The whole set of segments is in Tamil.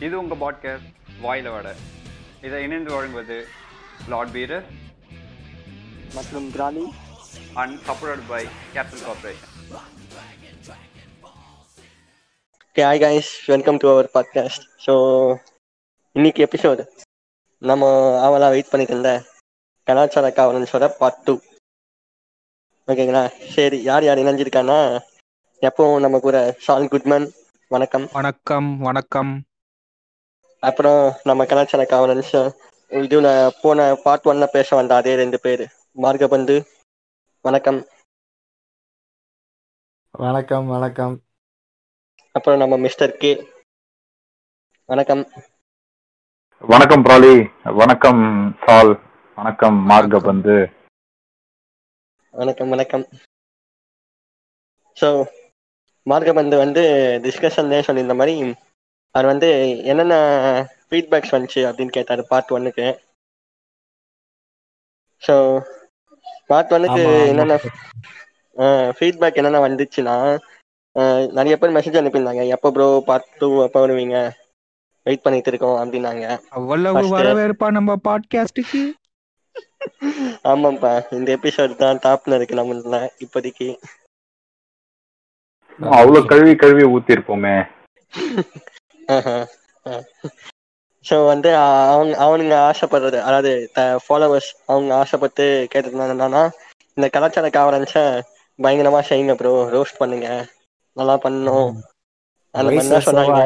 இது உங்கள் பாட்காஸ்ட் வாயில வட. இதை இணைந்து வழங்குவது லார்ட் பீரர் மற்றும் பிராணி and support by capital corporation okay hi guys welcome to our podcast so இன்னைக்கு எபிசோடு நம்ம ஆவலா வெயிட் பண்ணிட்டு இருந்த கலாச்சார காவலன்ஸோட பார்ட் டூ ஓகேங்களா சரி யார் யார் இணைஞ்சிருக்கான்னா எப்பவும் நம்ம கூட ஷான் குட்மன் வணக்கம். வணக்கம் வணக்கம். அப்புறம் நம்ம கலாச்சார காவலன்ஸ் இதுல போன பார்ட் ஒன்ல பேச வந்த அதே ரெண்டு பேர். மார்கபந்து வணக்கம். வணக்கம் வணக்கம். அப்புறம் நம்ம மிஸ்டர் கே. வணக்கம். வணக்கம் பிராலி. வணக்கம் சால். வணக்கம் மார்கபந்து. வணக்கம் வணக்கம். ஸோ மார்கபந்து வந்து டிஸ்கஷன்லேயே சொல்லியிருந்த மாதிரி அவர் வந்து என்னென்ன ஃபீட்பேக்ஸ் வந்துச்சு அப்படின்னு கேட்டார் பார்ட் ஒன்னுக்கு ஸோ பார்ட் ஒன்னுக்கு. என்னென்ன ஃபீட்பேக் என்னென்ன வந்துச்சுன்னா நிறைய பேர் மெசேஜ் அனுப்பியிருந்தாங்க. எப்போ ப்ரோ பார்ட் டூ எப்போ வருவீங்க? வெயிட் பண்ணிட்டு இருக்கோம் அப்படின்னாங்க. அவ்வளவு வரவேற்பா நம்ம பாட்காஸ்டுக்கு ஆமாம்ப்பா. இந்த எபிசோட் தான் டாப்ல இருக்கு நம்மள இப்போதைக்கு. அவ்வளவு கழுவி கழுவி ஊத்திருப்போமே. ஸோ வந்து அவங்க அவனுங்க ஆசைப்படுறது அதாவது ஃபாலோவர்ஸ் அவங்க ஆசைப்பட்டு கேட்டது என்னன்னா இந்த கலாச்சார காவலன்ஸை பயங்கரமா செய்யுங்க ப்ரோ ரோஸ்ட் பண்ணுங்க. நல்லா பண்ணணும் அந்த மாதிரி சொன்னாங்க.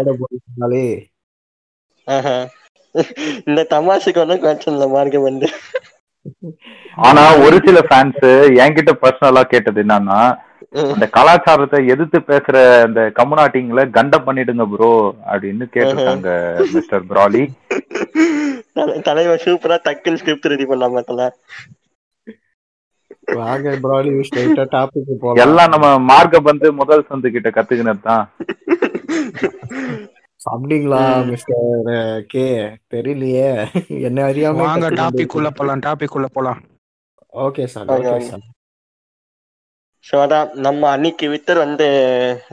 இந்த தமாஷுக்கு ஒன்றும் பிரச்சனை இல்லை மார்க்கம் வந்து. ஆனா ஒரு சில ஃபேன்ஸ் என்கிட்ட பர்சனலா கேட்டது என்னன்னா அந்த கலாச்சாரத்தை எதிர்த்து பேசுற அந்த கம்யூனாட்டிங்களை கண்ட பண்ணிடுங்க ப்ரோ அப்படின்னு கேட்டிருக்காங்க மிஸ்டர் பிராலி. தலை- தலைவர் சூப்பரா டக்குன்னு ஸ்கிரிப்ட் ரெடி பண்ணாம வாங்க ப்ராலி ஸ்ட்ரைட்டா டாபிக் போலாம். எல்லாம் நம்ம மார்கபந்து முதல் சந்து கிட்ட கத்துக்கினது தான். அப்படிங்களா. Mister K? தெரியலையே. என்ன அறியாம வாங்க டாபிக் உள்ள போலாம் டாபிக் உள்ள போலாம். Okay sir okay. Sir. So அதான் நம்ம அன்னைக்கு வித்தர் வந்து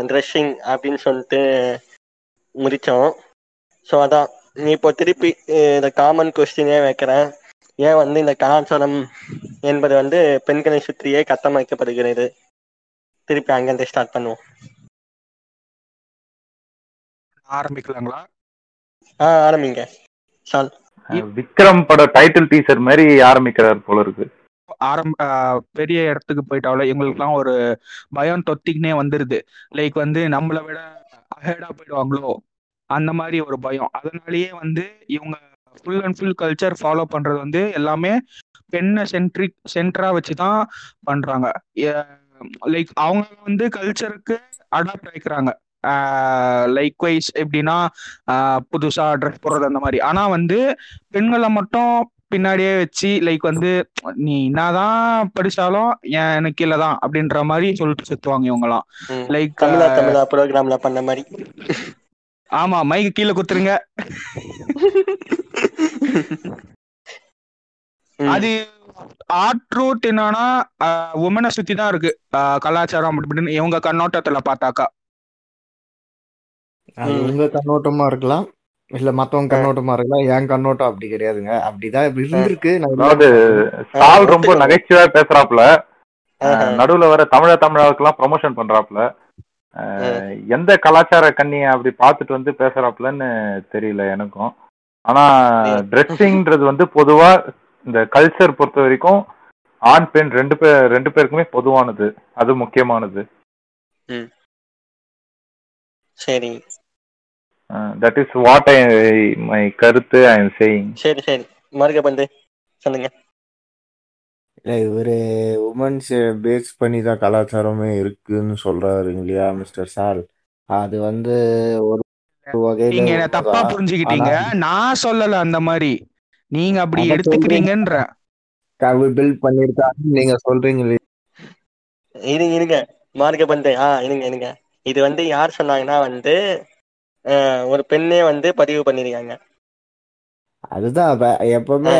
ட்ரெஸ்ஸிங் அப்படின்னு சொல்லிட்டு முடித்தோம். ஸோ அதான் நீ இப்போ திருப்பி இந்த காமன் கொஸ்டினே வைக்கிறேன். ஏன் வந்து இந்த கலாச்சாரம் என்பது வந்து பெண்களை சுற்றியே கட்டமைக்கப்படுகிறது திருப்பி அங்கேருந்து ஸ்டார்ட் பண்ணுவோம். ஆரம்பிக்கலாங்களா? ஆ ஆரம்பிங்க. சால். விக்ரம் பட டைட்டில் டீசர் மாதிரி ஆரம்பிக்கிறார் போல இருக்கு. ஆரம்ப பெரிய இடத்துக்கு போயிட்டாலும் எங்களுக்குலாம் ஒரு பயம் தொத்திக்கினே வந்துருது. லைக் வந்து நம்மளை விட அஹேடா போயிடுவாங்களோ? அந்த மாதிரி ஒரு பயம். அதனாலயே வந்து இவங்க full and full culture follow பண்றது வந்து எல்லாமே பெண்ணை சென்ட்ரிக் சென்டரா வச்சு தான் பண்றாங்க லைக் அவங்க வந்து கல்ச்சருக்கு அடாப்ட் ஆயிக்கிறாங்க. லைக் வைஸ் எப்படின்னா புதுசா ட்ரெஸ் போடுறது அந்த மாதிரி. ஆனா வந்து பெண்களை மட்டும் பின்னாடியே வச்சு லைக் வந்து நீ என்னதான் படிச்சாலும் என் எனக்கு கீழே தான் அப்படின்ற மாதிரி சொல்லிட்டு சுத்துவாங்க இவங்கலாம். லைக் தமிழா தமிழா ப்ரோக்ராம்ல பண்ண மாதிரி ஆமா மைக்கு கீழே குத்துருங்க. அது ஆர்ட் ரூட் என்னன்னா உமனை சுத்தி தான் இருக்கு கலாச்சாரம் அப்படி இப்படின்னு இவங்க கண்ணோட்டத்துல பார்த்தாக்கா. உங்க கண்ணோட்டமா இருக்கலாம் இல்ல மத்தவங்க கண்ணோட்டமா இருக்கலாம் என் கண்ணோட்டம் அப்படி கிடையாதுங்க. அப்படிதான் இருந்திருக்கு அதாவது சால் ரொம்ப. நகைச்சுவையா பேசுறாப்புல. நடுவுல வர தமிழ தமிழாவுக்கெல்லாம் ப்ரொமோஷன் பண்றாப்புல. எந்த கலாச்சார கண்ணியை அப்படி பார்த்துட்டு வந்து பேசுறாப்புலன்னு தெரியல எனக்கும். ஆனா ட்ரெஸ்ஸிங்ன்றது வந்து பொதுவா இந்த கல்ச்சர் பொறுத்த வரைக்கும் ஆண் பெண் ரெண்டு பேர் ரெண்டு பேருக்குமே பொதுவானது. அது முக்கியமானது. சரி that is what I my கருத்து ஐ எம் சேயிங் சரி சரி. மார்கபந்து சொல்லுங்க. இல்ல இவரு உமன்ஸ் பேஸ் பண்ணி தான் கலாச்சாரமே இருக்குன்னு சொல்றாரு இல்லையா மிஸ்டர் சால்? அது வந்து ஒரு வகையில நீங்க என்ன தப்பா உண்மைதான். புரிஞ்சுக்கிட்டீங்க. நான் சொல்லல அந்த மாதிரி. நீங்க அப்படி எடுத்துக்கிறீங்கன்ற. கவி பில்ட் பண்ணிருக்காங்க நீங்க சொல்றீங்களே இருங்க இருங்க. மார்கபந்து ஆ இருங்க இருங்க. இது வந்து யார் சொன்னாங்கன்னா வந்து ஒரு பெண்ணே வந்து பதிவு பண்ணிருக்காங்க. அதுதான் எப்பவுமே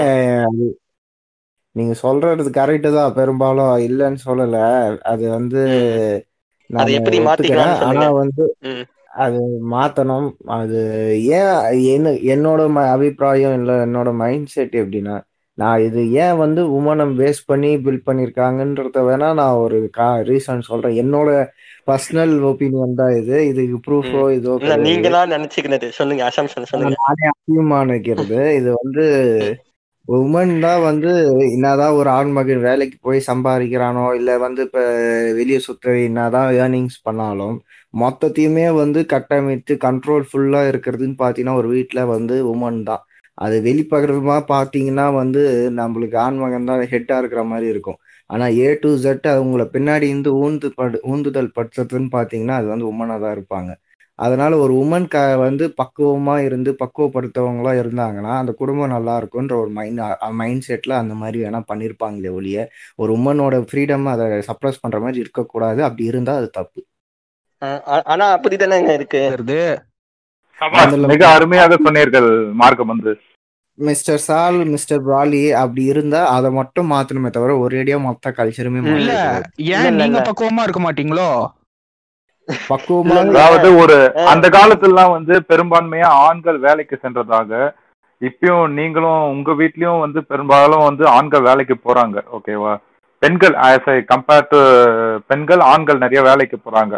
நீங்க சொல்றது கரெக்டு தான் பெரும்பாலும் இல்லைன்னு சொல்லல. அது வந்து அது எப்படி மாத்திக்கலாம்னு ஆனா. வந்து. அது மாத்தணும். அது ஏன் என்ன என்னோட அபிப்பிராயம் இல்லை என்னோட மைண்ட் செட் எப்படின்னா நான் இது ஏன் வந்து உமனை பேஸ் பண்ணி பில்ட் பண்ணியிருக்காங்கன்றத வேணா நான் ஒரு கா ரீசன் சொல்றேன். என்னோட பர்சனல் ஒப்பீனியன் தான் இது. இதுக்கு ப்ரூஃபோ இதோ கிடையாது. நீங்களா நினைச்சுக்கினது? சொல்லுங்க அசம்ஷன் சொல்லுங்க. நானே அசியமானிக்கிறது இது வந்து உமன் தான் வந்து என்னதான் ஒரு ஆண் மகன் வேலைக்கு போய் சம்பாதிக்கிறானோ இல்ல வந்து இப்ப வெளியே சுத்த என்னதான் ஏர்னிங்ஸ் பண்ணாலும் மொத்தத்தையுமே வந்து கட்டமைத்து கண்ட்ரோல் ஃபுல்லா இருக்கிறதுன்னு பாத்தீங்கன்னா ஒரு வீட்ல வந்து உமன் தான். அது வெளிப்பகரமா பாத்தீங்கன்னா வந்து நம்மளுக்கு ஆண் மகன் தான் ஹெட்டா இருக்கிற மாதிரி இருக்கும். ஆனா ஏ டு ஜெட் அவங்கள பின்னாடி இருந்து ஊந்து படு ஊந்துதல் படுத்துறதுன்னு பாத்தீங்கன்னா அது வந்து உமனா தான் இருப்பாங்க. அதனால ஒரு உமன் க வந்து பக்குவமா இருந்து பக்குவப்படுத்தவங்களா இருந்தாங்கன்னா அந்த குடும்பம் நல்லா இருக்கும்ன்ற ஒரு மைண்ட் மைண்ட் செட்ல அந்த மாதிரி வேணா பண்ணிருப்பாங்களே ஒழிய ஒரு உமனோட ஃப்ரீடம் அதை சப்ரஸ் பண்ற மாதிரி இருக்கக்கூடாது. அப்படி இருந்தா அது தப்பு. ஆனா இருக்கு? வருது சபாஷ், அதுல மிக அருமையாக சொன்னீர்கள் மார்க்கம் வந்து. மிஸ்டர் சால் மிஸ்டர் பிராலி அப்படி இருந்தா அதை மட்டும் மாத்தணுமே தவிர ஒரேடியா மொத்த கல்ச்சருமே. இல்ல ஏன் நீங்க. பக்குவமா இருக்க மாட்டீங்களோ? பக்குவமா அதாவது ஒரு அந்த காலத்துலலாம் வந்து பெரும்பான்மையா ஆண்கள் வேலைக்கு சென்றதாக இப்பயும் நீங்களும் உங்க வீட்லயும் வந்து பெரும்பாலும் வந்து ஆண்கள் வேலைக்கு போறாங்க ஓகேவா? பெண்கள் ஆஸ் ஐ கம்பேர் டு பெண்கள் ஆண்கள் நிறைய வேலைக்கு போறாங்க.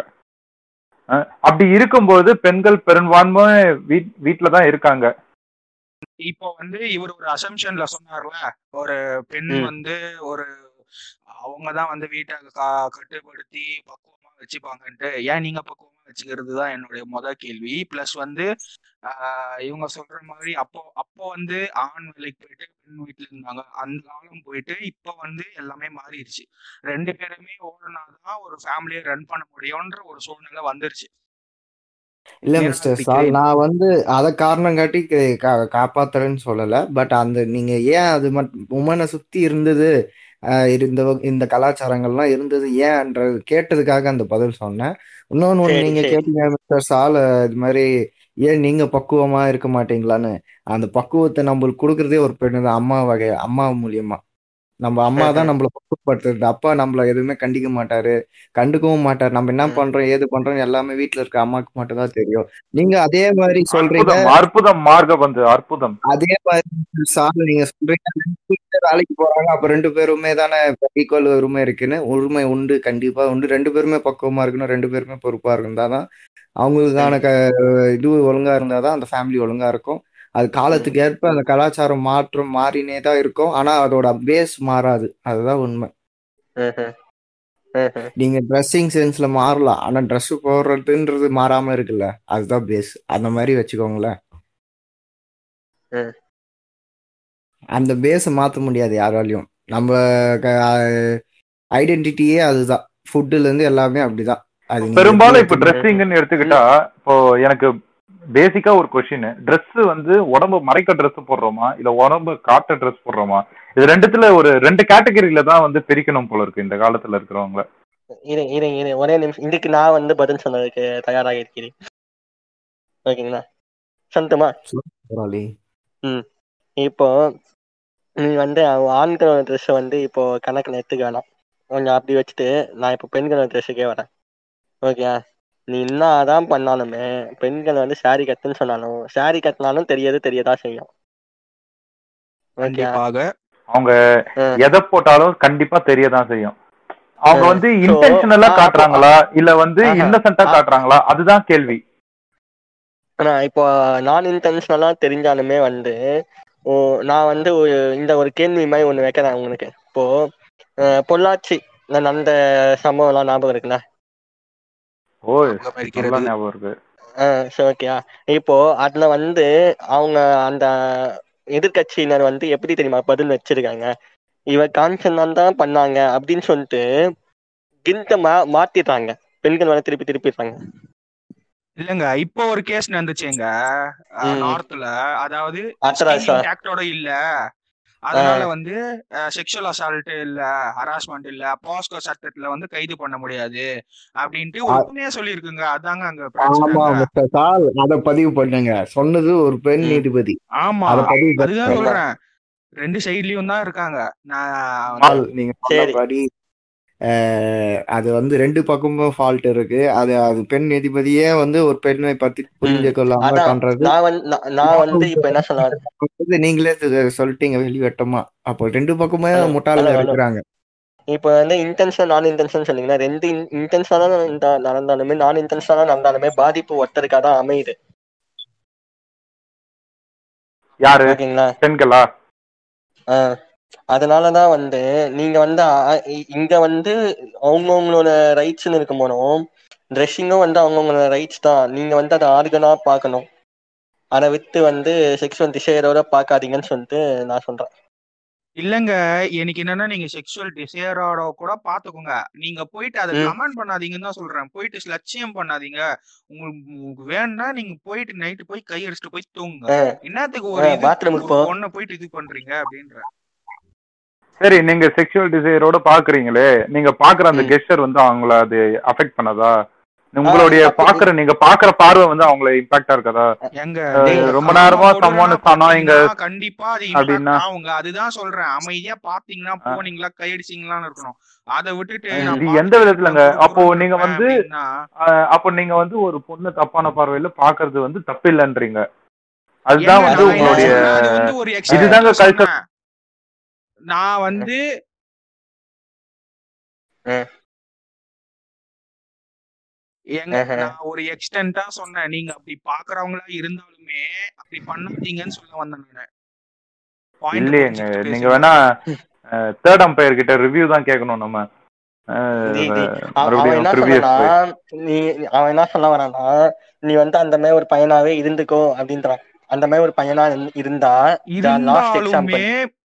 அஹ் அப்படி இருக்கும்போது பெண்கள் பெரும்பான்மை வீட் வீட்டில தான் இருக்காங்க. இப்போ வந்து இவர் ஒரு அசம்ஷன்ல சொன்னார்ல ஒரு பெண். வந்து ஒரு அவங்க தான் வந்து வீட்டை கட்டுப்படுத்தி பக்குவமா வச்சுப்பாங்கன்ட்டு. ஏன் நீங்க பக்குவமா வச்சுக்கிறது தான் என்னுடைய முத கேள்வி. பிளஸ் வந்து ஆஹ் இவங்க சொல்ற மாதிரி அப்போ அப்போ வந்து ஆண் வேலைக்கு போயிட்டு பெண் வீட்டுல இருந்தாங்க. அந்த காலம் போயிட்டு இப்போ வந்து எல்லாமே மாறிடுச்சு. ரெண்டு பேருமே ஓடுனாதான் ஒரு ஃபேமிலியை ரன் பண்ண முடியும்ன்ற ஒரு சூழ்நிலை வந்துருச்சு. இல்ல மிஸ்டர் சால் பிடிக்கிறேன் நான் வந்து அதை காரணம் காட்டி காப்பாத்துறேன்னு சொல்லல. பட் அந்த நீங்க ஏன் அது உமனை சுத்தி இருந்தது இந்த இந்த கலாச்சாரங்கள்லாம் இருந்தது ஏன்ன்றது கேட்டதுக்காக அந்த பதில் சொன்னேன். இன்னொன்னு ஒண்ணு சரி நீங்க சரி. கேட்டீங்க மிஸ்டர் சால் இது மாதிரி ஏன் நீங்க பக்குவமா இருக்க மாட்டீங்களான்னு. அந்த பக்குவத்தை நம்மளுக்கு கொடுக்கறதே ஒரு பெண்ணு தான் அம்மா வகை அம்மா மூலியமா. நம்ம அம்மா தான் நம்மள பக்குவப்படுத்துறது அப்பா நம்மள எதுவுமே கண்டிக்க மாட்டாரு. கண்டுக்கவும் மாட்டாரு. நம்ம என்ன. பண்றோம் ஏது பண்றோம் எல்லாமே வீட்ல இருக்க அம்மாக்கு மட்டும் தான் தெரியும். நீங்க அதே மாதிரி சொல்றீங்க. அற்புதம் மார்க்க வந்து அற்புதம். அதே மாதிரி சார் நீங்க சொல்றீங்க. வேலைக்கு போறாங்க. அப்ப ரெண்டு பேருமே தானே ஈக்குவல் உரிமை இருக்குன்னு. உரிமை உண்டு கண்டிப்பா உண்டு. ரெண்டு பேருமே பக்குவமா இருக்கணும். ரெண்டு பேருமே பொறுப்பா இருந்தாதான் அவங்களுக்கான. க இது ஒழுங்கா இருந்தாதான் அந்த ஃபேமிலி ஒழுங்கா இருக்கும். அது. காலத்துக்கு ஏற்ப அந்த கலாச்சாரம் மாற்றம் மாறினே தான் இருக்கும். ஆனா அதோட பேஸ் மாறாது. அதுதான் உண்மை. நீங்க ட்ரெஸ்ஸிங் சென்ஸ்ல மாறலாம். ஆனா ட்ரெஸ் போடுறதுன்றது மாறாம இருக்குல்ல. அதுதான் பேஸ் அந்த மாதிரி வச்சுக்கோங்களேன். அந்த பேஸை மாற்ற முடியாது யாராலையும். நம்ம ஐடென்டிட்டியே அதுதான். ஃபுட்டுல இருந்து எல்லாமே அப்படிதான். பெரும்பாலும் இப்ப ட்ரெஸ்ஸிங்னு எடுத்துக்கிட்டா இப்போ எனக்கு பேசிக்கா ஒரு கொஸ்டின் Dress வந்து உடம்பு மறைக்க Dress போடுறோமா? இல்ல உடம்பு காட்ட Dress போடுறோமா? இது ரெண்டுத்துல ஒரு ரெண்டு கேட்டகரியில தான் வந்து பிரிக்கணும் போல இருக்கு இந்த காலத்துல இருக்கிறவங்க இரு இரு இரு. ஒரே நிமிஷம். இதுக்கு நான் வந்து பதில் சொன்னதுக்கு தயாராக இருக்கிறேன் ஓகேங்களா போராளி. ம். இப்போ நீ வந்து ஆண்களோட ட்ரெஸ் வந்து இப்போ கணக்குல எடுத்துக்க வேணாம். கொஞ்சம் அப்படி வச்சுட்டு நான் இப்போ பெண்களோட ட்ரெஸ்ஸுக்கே வரேன். ஓகே நீ என்னதான் பண்ணாலுமே பெண்கள் வந்து saree கட்டுன்னு சொன்னாலும் saree கட்டினாலும் தெரியது தெரியதா செய்யும். ஓகே. கண்டிப்பாக. அவங்க எதை போட்டாலும் கண்டிப்பா தெரியதான் செய்யும். அவங்க வந்து இன்டென்ஷனலா காட்டுறாங்களா இல்ல வந்து இன்னசென்ட்டா. காட்டுறாங்களா அதுதான் கேள்வி. ஆனா இப்போ நான் இன்டென்ஷனலா தெரிஞ்சாலுமே வந்து நான் வந்து ஒரு இந்த ஒரு கேள்வி மாதிரி ஒண்ணு வைக்கிறேன் உங்களுக்கு. இப்போ பொள்ளாச்சி நான் நடந்த சம்பவம் எல்லாம் ஞாபகம் இருக்குல்ல ஓ ஞாபகம் நல்லா இருக்கிறது ஞாபகம் இருக்கு சரி ஓகேயா இப்போ அதுல வந்து அவங்க அந்த எதிர்க்கட்சியினர் வந்து எப்படி தெரியுமா பதில் வச்சிருக்காங்க? இவ காஞ்சனான் தான் பண்ணாங்க அப்படின்னு சொல்லிட்டு கில்ட்ட மா மாத்திட்டாங்க பெண்கள் வந்து திருப்பி திருப்பிடுறாங்க இல்லங்க இப்போ ஒரு கேஸ் நடந்துச்சுங்க. நார்த்ல அதாவது ஆக்டோட இல்ல. அதனால வந்து செக்ஷுவல் அசால்ட் இல்ல ஹராஸ்மெண்ட் இல்ல பாஸ்கோ சட்டத்துல வந்து கைது பண்ண முடியாது அப்படின்ட்டு உண்மையா சொல்லியிருக்குங்க. அதாங்க அங்க சால் அத பதிவு பண்ணுங்க. சொன்னது ஒரு பெண். நீதிபதி. ஆமா. அதுதான் சொல்றேன். ரெண்டு சைட்லயும் தான் இருக்காங்க. நான் நீங்க அது வந்து ரெண்டு பக்கமும் ஃபால்ட் இருக்கு. அது அது பெண் நீதிபதியே வந்து ஒரு பெண்ணை பத்தி புரிஞ்சு கொள்ளாம பண்றது. நான் வந்து நான் நான் வந்து இப்ப என்ன சொல்ல நீங்களே சொல்லிட்டீங்க வெளிவட்டமா. அப்போ ரெண்டு பக்கமே ஹலோ இருக்கிறாங்க. இப்போ வந்து இன்டென்ஷன் நான் இன்டென்ஷன் சொன்னீங்கன்னா ரெண்டு இன்டென்ஷனா நடந்தாலுமே நான் இன்டென்ஷனா நடந்தாலுமே பாதிப்பு ஒருத்தருக்காக தான் அமையுது. யாரு? பெண்களா? ஆஹ் அதனாலதான் வந்து நீங்க வந்து இங்க வந்து அவங்கவுங்களோட ரைட்ஸ்னு இருக்கும் போதும் ட்ரெஸ்ஸிங்கும் வந்து அவங்கவுங்களோட ரைட்ஸ் தான். நீங்க வந்து அதை ஆர்கனா பார்க்கணும். அதை விட்டு வந்து செக்ஷுவல் டிசையரோட பார்க்காதீங்கன்னு சொல்லிட்டு நான் சொல்றேன். இல்லங்க. எனக்கு என்னன்னா நீங்க செக்ஷுவல் டிசையரோட கூட பாத்துக்கோங்க நீங்க போயிட்டு அதை கமெண்ட் பண்ணாதீங்கன்னு தான் சொல்றேன். போயிட்டு லட்சியம் பண்ணாதீங்க. உங்களுக்கு வேணும்னா நீங்க போயிட்டு நைட்டு போய் கை அடிச்சுட்டு போய் தூங்குங்க. என்னத்துக்கு ஒரு ஆஹ் இது பாத்ரூமுக்கு ஒரு போ பொண்ணை போயிட்டு இது பண்றீங்க அப்படின்ற சரி நீங்க செக்ஷுவல் டிசைரோட பாக்குறீங்களே நீங்க பாக்குற அந்த கெஸ்டர் வந்து அவங்கள அது அஃபெக்ட் பண்ணதா? உங்களுடைய தப்பு பாக்குற நீங்க பாக்குற பார்வை வந்து அவங்கள இம்பாக்டா இருக்கதா? எங்க ரொம்ப நேரமா இங்க பாத்தீங்கன்னா கண்டிப்பா அப்படின்னா? ஆகுங்க அதுதான் சொல்றேன். அமைதியா பாத்தீங்கன்னா போனீங்களா கையடிச்சீங்களான்னு இருக்கணும். அதை விட்டுட்டு எந்த விதத்துலங்க? அப்போ நீங்க வந்து அப்போ நீங்க வந்து ஒரு பொண்ணு தப்பான பார்வையில பாக்குறது வந்து தப்பில்லைன்றீங்க. அதுதான் ஏங்க வந்து உங்களுடைய இதுதாங்க கல்ச்சர் நான் வந்து எங்க நான் ஒரு எக்ஸ்டென்ட்டா சொன்னேன். நீங்க அப்படி பாக்குறவங்களா இருந்தாலுமே அப்படி பண்ணாதீங்கன்னு சொல்ல வந்தேன் நானு. இல்லையேங்க நீங்க வேணா தேர்ட் அம்பையர் கிட்ட ரிவ்யூ தான் கேட்கணும் நம்ம. அவன் என்ன சொன்னானா நீ அவன் என்ன சொல்ல வரானா நீ வந்து அந்த மாதிரி ஒரு பையனாவே இருந்துக்கோ அப்படின்றான். அந்த மாதிரி ஒரு பையனா இருந்து-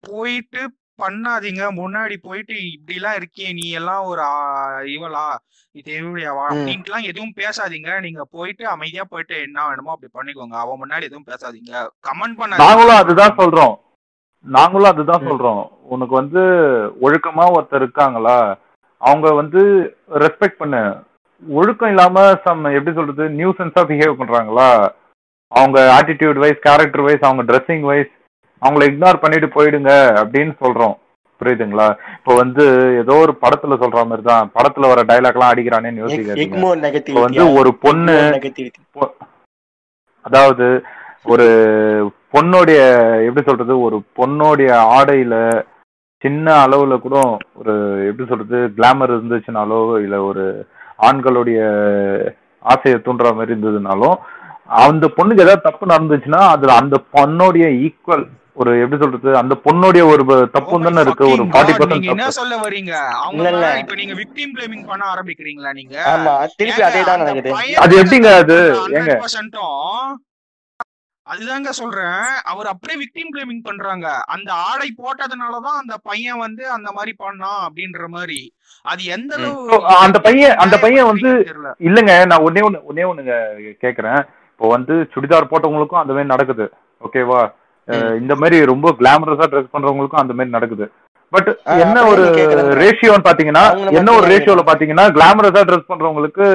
போயிட்டு பண்ணாதீங்க. முன்னாடி போயிட்டு இப்படி எல்லாம் இருக்கியே நீ எல்லாம் ஒரு இவளா இது இவளையாவா அப்படின்ட்டுலாம் எதுவும் பேசாதீங்க. நீங்க போயிட்டு அமைதியா போயிட்டு என்ன வேணுமோ அப்படி பண்ணிக்கோங்க. அவன் முன்னாடி எதுவும் பேசாதீங்க. கமெண்ட் பண்ணாதீங்க. நாங்களும் தான் அதுதான் சொல்றோம். நாங்களும் அதுதான் சொல்றோம். உனக்கு வந்து ஒழுக்கமா ஒருத்தர் இருக்காங்களா? அவங்க வந்து ரெஸ்பெக்ட் பண்ணு. ஒழுக்கம் இல்லாம சம் எப்படி சொல்றது நியூசன்ஸா பிஹேவ் பண்றாங்களா? அவங்க ஆட்டிடியூட் வைஸ் கேரக்டர் வைஸ் அவங்க ட்ரெஸ்ஸிங் வைஸ் அவங்கள இக்னோர் பண்ணிட்டு போயிடுங்க அப்படின்னு சொல்றோம். புரியுதுங்களா? இப்போ வந்து ஏதோ ஒரு படத்துல சொல்ற மாதிரி தான் படத்துல வர டைலாக்லாம் அடிக்கிறானேன்னு யோசிக்காதீங்க. எக்மோர் இப்போ வந்து ஒரு பொண்ணு அதாவது ஒரு பொண்ணுடைய எப்படி சொல்றது ஒரு பொண்ணுடைய ஆடையில சின்ன அளவுல கூட ஒரு எப்படி சொல்றது கிளாமர் இருந்துச்சுனாலோ இல்ல ஒரு ஆண்களுடைய ஆசையை தூண்டுற மாதிரி இருந்ததுனாலும் அந்த பொண்ணுக்கு ஏதாவது தப்பு நடந்துச்சுன்னா அதுல அந்த பொண்ணுடைய ஈக்குவல் ஒரு எப்படி சொல்றது அந்த பொண்ணுடைய ஒரு தப்பு தானே இருக்கு ஒரு ஃபார்ட்டி பர்சன்ட் என்ன சொல்ல வரீங்க? அவங்க இப்ப நீங்க விக்டிம் பிளேமிங் பண்ண ஆரம்பிக்கிறீங்களா நீங்க? ஆமா திருப்பி அதே தான் நடக்குது அது எப்படிங்க அது? ஏங்க. அதுதாங்க சொல்றேன். அவர் அப்படியே விக்டிம் பிளேமிங் பண்றாங்க. அந்த ஆடை போட்டதுனாலதான் அந்த பையன் வந்து அந்த மாதிரி பண்ணான் அப்படின்ற மாதிரி. அது எந்த அந்த பையன் அந்த பையன் வந்து இல்லைங்க நான் ஒன்னே ஒண்ணு ஒன்னே ஒண்ணுங்க கேக்குறேன். இப்போ வந்து சுடிதார் போட்டவங்களுக்கும் அந்த மாதிரி நடக்குது. ஓகேவா? இந்த மாதிரி ரொம்ப கிளாமரஸா ட்ரெஸ் பண்றவங்களுக்கும் அந்த மாதிரி நடக்குது. பட் என்ன ஒரு ரேஷியோன்னு பாத்தீங்கன்னா என்ன ஒரு ரேஷியோல பாத்தீங்கன்னா கிளாமரஸா ட்ரெஸ் பண்றவங்களுக்கு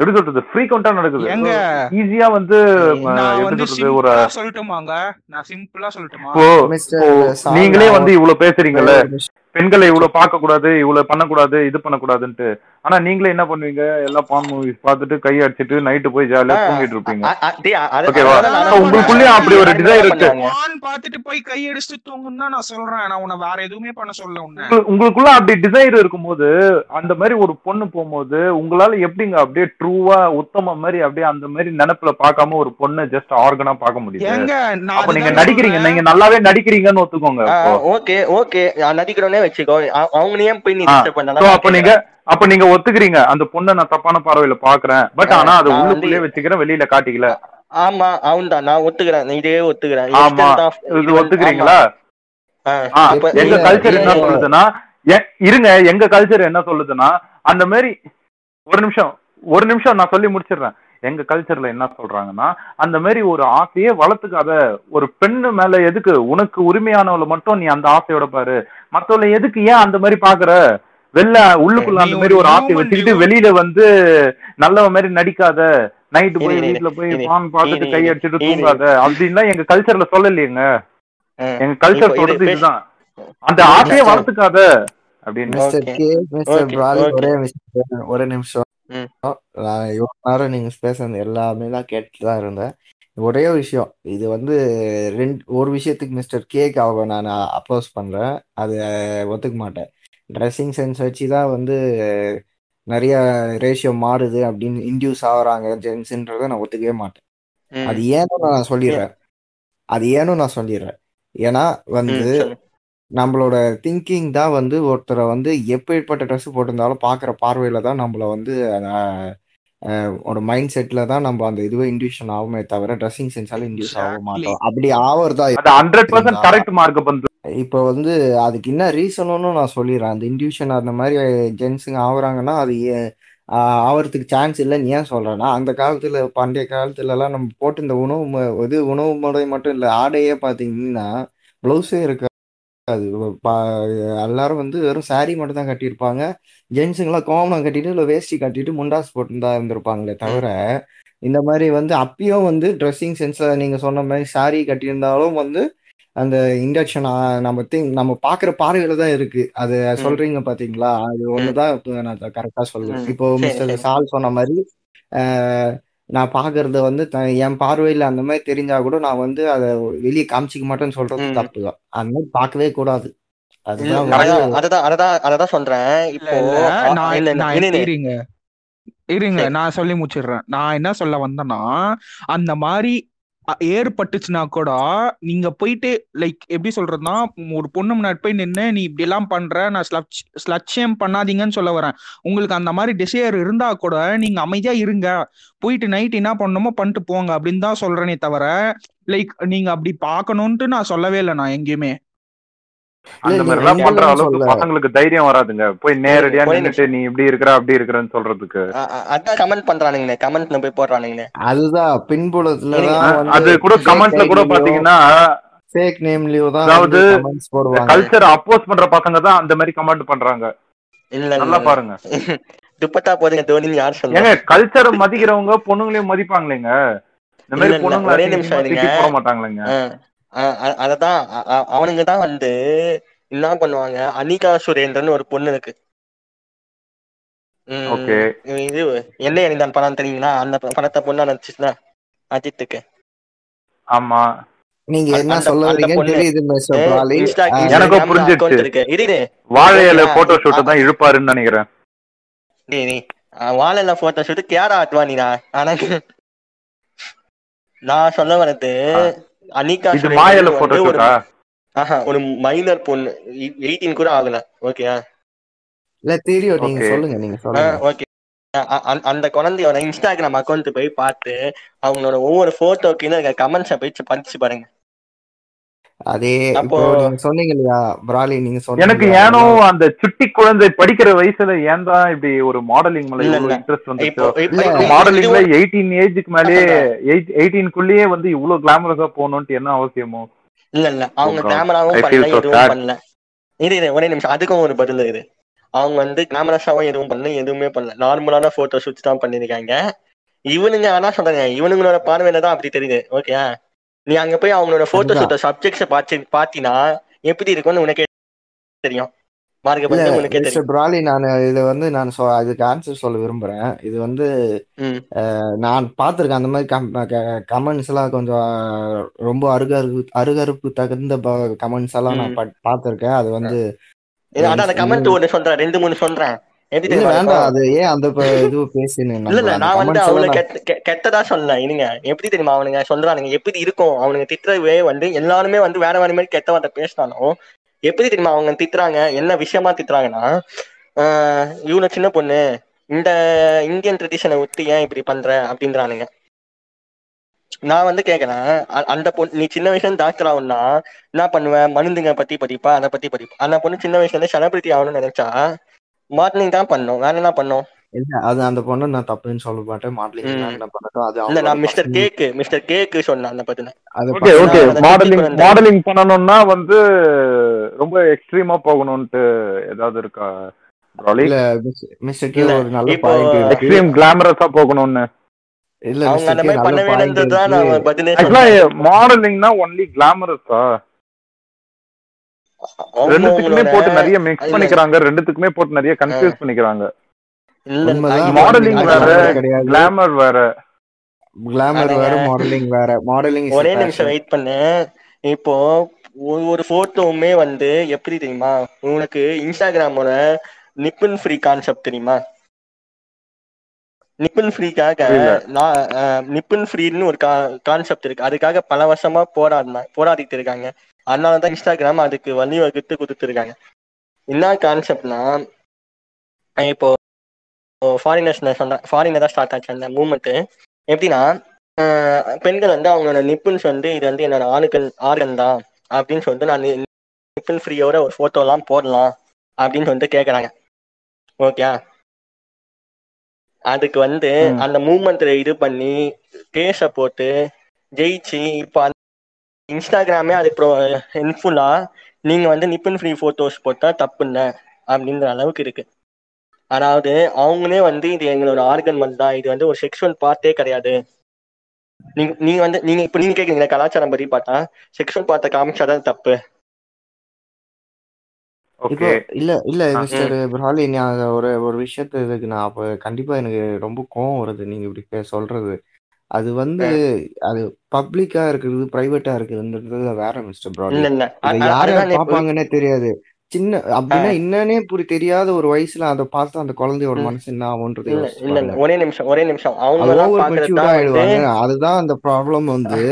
எப்படி சொல்றது ஃப்ரீக்வெண்டா நடக்குது. ஏங்க ஈஸியா வந்து எப்படி சொல்றது ஒரு சிம்பிளா சொல்லட்டுமாங்க? நான் சிம்பிளா சொல்லட்டுமா? நீங்களே வந்து இவ்வளவு பேசுறீங்கல்ல? பெண்களை இவ்வளவு பார்க்க கூடாது இவ்வளவு பண்ணக்கூடாது இது பண்ணக்கூடாதுன்ட்டு. ஆனா நீங்களே என்ன பண்ணுவீங்க? எல்லாம் பான் மூவிஸ் பார்த்துட்டு கை அடிச்சிட்டு நைட்டு போய் ஜாலியா தூங்கிட்டு இருப்பீங்க. ஓகேவா? அப்படி ஒரு டிசைர் இருக்கு. ஆண் பார்த்துட்டு போய் கை அடிச்சுட்டு தூங்குன்னு நான் சொல்றேன். நான் உன்னை வேற எதுவுமே பண்ண சொல்ல உங்களுக்குள்ள அப்படி டிசைர் இருக்கும்போது அந்த மாதிரி ஒரு பொண்ணு போகும்போது உங்களால எப்படிங்க அப்படியே ட்ரூவா உத்தம மாதிரி அப்படியே அந்த மாதிரி நினைப்புல பார்க்காம ஒரு பொண்ணை ஜஸ்ட் ஆர்கனா பார்க்க நான் அப்ப நீங்க நடிக்கிறீங்க. நீங்க நல்லாவே நடிக்கிறீங்கன்னு ஒத்துக்கோங்க ஓகே ஓகே. நடிக்கிறோன்னே வச்சுக்கோ. அவங்க ஏன் போய் நீ டிஸ்டர்ப் பண்ணலாம் அப்ப நீங்க அப்ப நீங்க ஒத்துக்கிறீங்க. அந்த பொண்ணை நான் தப்பான பார்வையில பாக்குறேன் பட் ஆனா அதை உள்ளுக்குள்ளே வச்சுக்கிறேன் வெளியில காட்டிக்கல. ஆமா அவன் தான் நான் ஒத்துக்கிறேன். இதே ஒத்துக்கிறேன். ஆமா. இது ஒத்துக்கிறீங்களா? எங்க கல்ச்சர் என்ன சொல்லுதுன்னா இருங்க. எங்க கல்ச்சர் என்ன சொல்லுதுன்னா அந்த மாதிரி ஒரு நிமிஷம் ஒரு நிமிஷம் நான் சொல்லி முடிச்சிடுறேன். எங்க கல்ச்சர்ல என்ன சொல்றாங்கன்னா அந்த மாதிரி ஒரு ஆசையே வளர்த்துக்காத ஒரு பெண்ணு மேல எதுக்கு? உனக்கு உரிமையானவளை மட்டும் நீ அந்த ஆசையோட பாரு. மத்தவளை எதுக்கு ஏன் அந்த மாதிரி பாக்குற? வெளில உள்ளுக்குள்ள அந்த மாதிரி ஒரு ஹியூமன் வச்சுக்கிட்டு வெளியில வந்து நல்லவ மாதிரி நடிக்காத நைட்டு போய் வீட்டுல போய் பான் பார்த்துட்டு கை அடிச்சுட்டு தூங்காத. அப்படின்லாம் எங்க கல்ச்சர்ல சொல்லலையேங்க. எங்க கல்ச்சர் சொல்றது இதுதான். அந்த ஆசையை வளர்த்துக்காத அப்படின்னு. ஒரே நிமிஷம். ம். நான் இவ்வளவு நேரம் நீங்க பேசுனது எல்லாமே தான் கேட்டுட்டு தான் இருந்தேன். ஒரே ஒரு விஷயம். இது வந்து ரெண்டு ஒரு விஷயத்துக்கு மிஸ்டர் கேக்கு அவங்க நான் அப்ரோச் பண்றேன். அது ஒத்துக்க மாட்டேன். ட்ரெஸ்ஸிங் சென்ஸ் வச்சு தான் வந்து நிறைய ரேஷியோ மாறுது அப்படின்னு இன்டியூஸ் ஆகுறாங்க ஜென்ஸ்ன்றதை நான் ஒத்துக்கவே மாட்டேன். அது ஏன்னு நான் சொல்லிடுறேன். அது ஏன்னு நான் சொல்லிடுறேன். ஏன்னா வந்து. நம்மளோட திங்கிங் தான் வந்து ஒருத்தரை வந்து எப்பேற்பட்ட ட்ரெஸ் போட்டிருந்தாலும் பார்க்குற பார்வையில தான் நம்மள வந்து ஒரு மைண்ட் செட்ல தான் நம்ம அந்த இதுவே இன்டியூஷன் ஆகுமே தவிர ட்ரெஸ்ஸிங் சென்ஸால இன்டியூஸ் ஆக Exactly. மாட்டோம். அப்படி ஆவறதா அது ஹண்ட்ரட் பர்சன்ட் கரெக்ட் மார்க் பண்றது. இப்போ வந்து அதுக்கு என்ன ரீசனும் நான் சொல்லிடுறேன். அந்த இன்டியூஷன் அந்த மாதிரி ஜென்ஸுங்க ஆகுறாங்கன்னா அது ஏன் ஆஹ் ஆவறதுக்கு சான்ஸ் இல்லைன்னு ஏன் சொல்றேன்னா அந்த காலத்துல பண்டைய காலத்துல எல்லாம் நம்ம போட்டு இந்த உணவு மு- இது உணவு முறை மட்டும் இல்லை ஆடையே பார்த்தீங்கன்னா ப்ளவுஸே இருக்காது. பா- எல்லாரும் வந்து வெறும் saree மட்டும் தான் கட்டியிருப்பாங்க ஜென்ஸுங்கெல்லாம் கோமணம் கட்டிட்டு இல்லை வேஷ்டி கட்டிட்டு முண்டாஸ் போட்டு இருந்திருப்பாங்களே தவிர இந்த மாதிரி வந்து அப்பயும் வந்து ட்ரெஸ்ஸிங் சென்ஸ்ல நீங்க சொன்ன மாதிரி saree கட்டியிருந்தாலும் வந்து அந்த இண்டக்ஷன் நம்ம திங் நம்ம பாக்குற பார்வையில தான் இருக்கு அது. சொல்றீங்க பாத்தீங்களா அது ஒண்ணுதான் இப்ப நான் கரெக்டா சொல்லுவேன் ம். இப்போ சரி, மிஸ்டர் சரி. சால் சொன்ன மாதிரி நான் பாக்குறத வந்து என் பார்வையில அந்த மாதிரி தெரிஞ்சா கூட நான் வந்து அதை வெளியே காமிச்சிக்க மாட்டேன்னு சொல்றது. தப்பு தான் அந்த மாதிரி பார்க்கவே கூடாது அதுதான் சொல்றேன் இல்ல இப்போ. இருங்க. நான் சொல்லி முடிச்சிடுறேன் நான் என்ன சொல்ல வந்தேன்னா அந்த மாதிரி ஏற்பட்டுச்சுன்னா கூட நீங்க போயிட்டு லைக் எப்படி சொல்றதுன்னா ஒரு பொண்ணு முன்னாடி போய் நின்று நீ இப்படி எல்லாம் பண்ற நான் ஸ்லட்ச் ஸ்லட்சியம் பண்ணாதீங்கன்னு சொல்ல வரேன். உங்களுக்கு அந்த மாதிரி டிசையர் இருந்தா கூட நீங்க அமைதியா இருங்க. போயிட்டு நைட் என்ன பண்ணணுமோ பண்ணிட்டு போங்க அப்படின்னு தான் சொல்றேனே தவிர லைக் நீங்க அப்படி பாக்கணும்ட்டு நான் சொல்லவே இல்லை நான் எங்கேயுமே. அந்த மாதிரி எல்லாம் பண்ற அளவுக்கு பசங்களுக்கு தைரியம் வராதுங்க. போய் நேரடியா நின்னுட்டு நீ இப்படி இருக்கிற அப்படி இருக்கிறன்னு சொல்றதுக்கு. அதான் கமெண்ட் பண்றானுங்களே. கமெண்ட்ல போய் போடுறானுங்களே. அதுதான் பின்புலத்துல அது கூட fake கமெண்ட்ல கூட பாத்தீங்கன்னா fake நேம்லயோ தான் அதாவது வந்து கமெண்ட்ஸ் போடுவாங்க. கல்ச்சர் அப்போஸ் பண்ற பசங்க தான் அந்த மாதிரி கமெண்ட் பண்றாங்க. இல்ல நல்லா பாருங்க. துப்பட்டா போதுங்க தோனின்னு யார் சொல்லுங்க கல்ச்சரை மதிக்கிறவங்க பொண்ணுங்களையும் மதிப்பாங்களேங்க. இந்த மாதிரி பொண்ணுங்களை போட மாட்டாங்களேங்க. அததான் அவனுங்க தான் வந்து என்ன பண்ணுவாங்க? அனிகா சுரேந்திரன் ஒரு பொண்ணு இருக்கு. இது எல்லை அணிந்தான் படம் தெரியுங்களா? அந்த படத்தை பொண்ணா நடிச்சுச்சுல அஜித்துக்கு. ஆமா. நீங்க என்ன சொல்ல எனக்கும் புரிஞ்சிருச்சு. வாழையில? போட்டோ ஷூட் தான் இழுப்பாருன்னு நினைக்கிறேன். டேய், வாழல போட்டோ ஷூட் கேரா ஆட்டுவானிடா. ஆனா நான் சொல்ல வர்றது ஆ. அனிகா இது மாயால போட்டோ ஆஹா ஒரு மைனர் பொண்ணு. எயிட்டீன் கூட ஆகல. ஓகேயா இல்ல தெரியும். நீங்க Okay. சொல்லுங்க நீங்க சொல்லுங்க. ஓகே அந்த குழந்தையோட இன்ஸ்டாகிராம் அக்கௌண்ட் போய் பார்த்து அவங்களோட ஒவ்வொரு போட்டோக்கு கமெண்ட்ஸை போய் படிச்சு பாருங்க. அதே இப்போ அப்போ- நீங்க சொன்னீங்க இல்லையா பிராலி நீங்க சொன்னீங்க எனக்கு ஏனோ அந்த சுட்டி குழந்தை படிக்கிற வயசுல ஏன் தான் இப்படி ஒரு மாடலிங் மேல. இன்ட்ரெஸ்ட் இது மாடலிங்ல எயிட்டீன் ஏஜுக்கு மேலேயே எயிட்டீன்குள்ளேயே வந்து இவ்வளவு கிளாமரஸா போகணும்ட்டு என்ன அவசியமோ? இல்ல இல்ல. அவங்க Oh. கேமராவும் feel பண்ணல எதுவும். பண்ணல. இரு இரு ஒரே நிமிஷம். அதுக்கும் ஒரு பதில் இது அவங்க வந்து கேமராஸாவும் எதுவும் பண்ணல எதுவுமே பண்ணல. நார்மலான போட்டோ ஷூட்ஸ் தான் பண்ணிருக்காங்க இவனுங்க ஆனா சொல்றாங்க. இவனுங்களோட பார்வையில தான் அப்படி தெரியுது. ஓகே நீ அங்க போய் அவங்களோட போட்டோ அதுதான். ஷூட்டை சப்ஜெக்ட்ஸை பார்த்து பாத்தீங்கன்னா எப்படி இருக்கும்னு உனக்கே தெரியும். பிராலி நான் இது வந்து நான் அதுக்கு ஆன்சர் சொல்ல விரும்புறேன். இது வந்து நான் பார்த்துருக்கேன் அந்த மாதிரி கமெண்ட்ஸ் எல்லாம் கொஞ்சம் ரொம்ப அருகருப்பு அருகருப்பு தகுந்த கமெண்ட்ஸ் எல்லாம் நான் பார்த்திருக்கேன். அது வந்து இது அதான் அந்த கமெண்ட் சொல்றேன் ரெண்டு மூணு சொல்றேன். நான் வந்து கெ- கெட்டதா சொல்லல இருங்க. எப்படி தெரியுமா அவனுங்க? சொல்றானுங்க எப்படி இருக்கும்? அவனுங்க திட்டுறவே வந்து எல்லாருமே வந்து வேற வேற மாதிரி கெட்ட வார்த்தை பேசினாலும் எப்படி தெரியுமா அவங்க திட்டுறாங்க? என்ன விஷயமா திட்டுறாங்கன்னா இவனை சின்ன பொண்ணு. இந்த இந்தியன் ட்ரெடிஷனை விட்டு ஏன் இப்படி பண்ற? அப்படின்றானுங்க. நான் வந்து கேக்குறேன் அந்த பொண்ணு நீ சின்ன வயசுல இருந்து டாக்டர் ஆகணும்னா என்ன பண்ணுவ? மருந்துங்க பத்தி படிப்பா? அதை பத்தி படிப்பா? அந்த பொண்ணு சின்ன வயசுல இருந்து செலிபிரிட்டி ஆகணும்னு நினைச்சா மார்னிங் தான் பண்ணும். வேற என்ன பண்ணும்? இல்ல அது அந்த பொண்ணு நான் தப்புன்னு சொல்ல மாட்டேன். மாடலிங். என்ன பண்ணட்டும் அது இல்ல நான் மிஸ்டர் கேக்கு மிஸ்டர் கேக்கு சொன்னேன் அந்த பத்தின. அது ஓகே ஓகே மாடலிங். மாடலிங் பண்ணணும்னா வந்து ரொம்ப எக்ஸ்ட்ரீமா போகணும்ட்டு ஏதாவது இருக்கா இல்ல மிஸ்டர் கே ஒரு நல்ல பாயிண்ட் எக்ஸ்ட்ரீம் கிளாமரஸா போகணும்னு. இல்ல அவங்க அந்த மாதிரி பண்ண இருக்கு. நான் பதிலே மாடலிங்னா ஒன்லி கிளாமரஸா ரெண்டுத்துக்குமே போட்டு நிறைய மிக்ஸ். பண்ணிக்கிறாங்க. ரெண்டுத்துக்குமே போட்டு நிறைய கன்ஃபியூஸ் பண்ணிக்கிறாங்க. மாடலிங் வேற கிளாமர் வேற. கிளாமர் வேற. மாடலிங் வேற. மாடலிங் ஒரே நிமிஷம் வெயிட் பண்ணு. இப்போ ஒரு போட்டோவுமே வந்து எப்படி தெரியுமா? உனக்கு இன்ஸ்டாகிராமோட நிப்பிள் ஃப்ரீ கான்செப்ட் தெரியுமா? நிப்பிள் ஃப்ரீக்காக. நான் நிப்பிள் ஃப்ரீன்னு ஒரு கான்செப்ட் இருக்கு. அதுக்காக பல வருஷமா போராடினா போராடிட்டு இருக்காங்க. அதனாலதான் இன்ஸ்டாகிராம் அதுக்கு வழிவகுத்து கொடுத்துருக்காங்க. என்ன கான்செப்ட்னா இப்போ ஃபாரினர்ஸ் சொன்ன ஃபாரினர் தான் ஸ்டார்ட் ஆச்சு அந்த மூமெண்ட் எப்படின்னா பெண்கள் வந்து அவங்களோட நிப்பிள்ஸ் வந்து இது வந்து என்னோட ஆணுக்கள் ஆர்கன் தான் அப்படின்னு சொல்லிட்டு நான் நிப்பிள் ஃப்ரீயோட ஒரு எல்லாம் போடலாம் அப்படின்னு சொல்லிட்டு கேக்குறாங்க. ஓகே அதுக்கு வந்து. அந்த மூமெண்ட்ல இது பண்ணி கேஸ போட்டு ஜெயிச்சு இப்போ அந்த இன்ஸ்டாகிராமே அது ப்ரோ ஹெல்ப்ஃபுல்லா நீங்க வந்து நிப்பிள் ஃப்ரீ போட்டோஸ் போட்டா தப்பு இல்லை அப்படிங்கிற அளவுக்கு இருக்கு. அதாவது அவங்களே வந்து இது எங்களோட ஆர்கன் தான் இது வந்து ஒரு செக்ஷுவல் பார்ட்டே கிடையாது. நீங்க நீங்க வந்து நீங்க இப்ப நீங்க கேக்குறீங்களா கலாச்சாரம் பத்தி பார்த்தா செக்ஷுவல் பார்ட்ட காமிச்சாதான் தப்பு. இல்ல இல்ல. மிஸ்டர் நான் ஒரு ஒரு விஷயத்த இதுக்கு நான் அப்ப கண்டிப்பா எனக்கு ரொம்ப கோவம் வருது நீங்க இப்படி சொல்றது. அது வந்து அது பப்ளிக்கா இருக்குது பிரைவேட்டா இருக்குதுன்றது வேற மிஸ்டர் பிராலி இல்ல யார் பாப்பாங்கன்னே தெரியாது. சின்ன அப்படின்னா என்னன்னே புரி தெரியாத ஒரு வயசுல அதை பார்த்து அந்த குழந்தையோட. மனசு என்ன ஆகுன்றது இல்ல ஒரே நிமிஷம் ஒரே நிமிஷம். அவங்க எல்லாம் ஓவர் மெச்சூர்டா ஆயிடுவாங்க. அதுதான் அந்த ப்ராப்ளம் வந்து.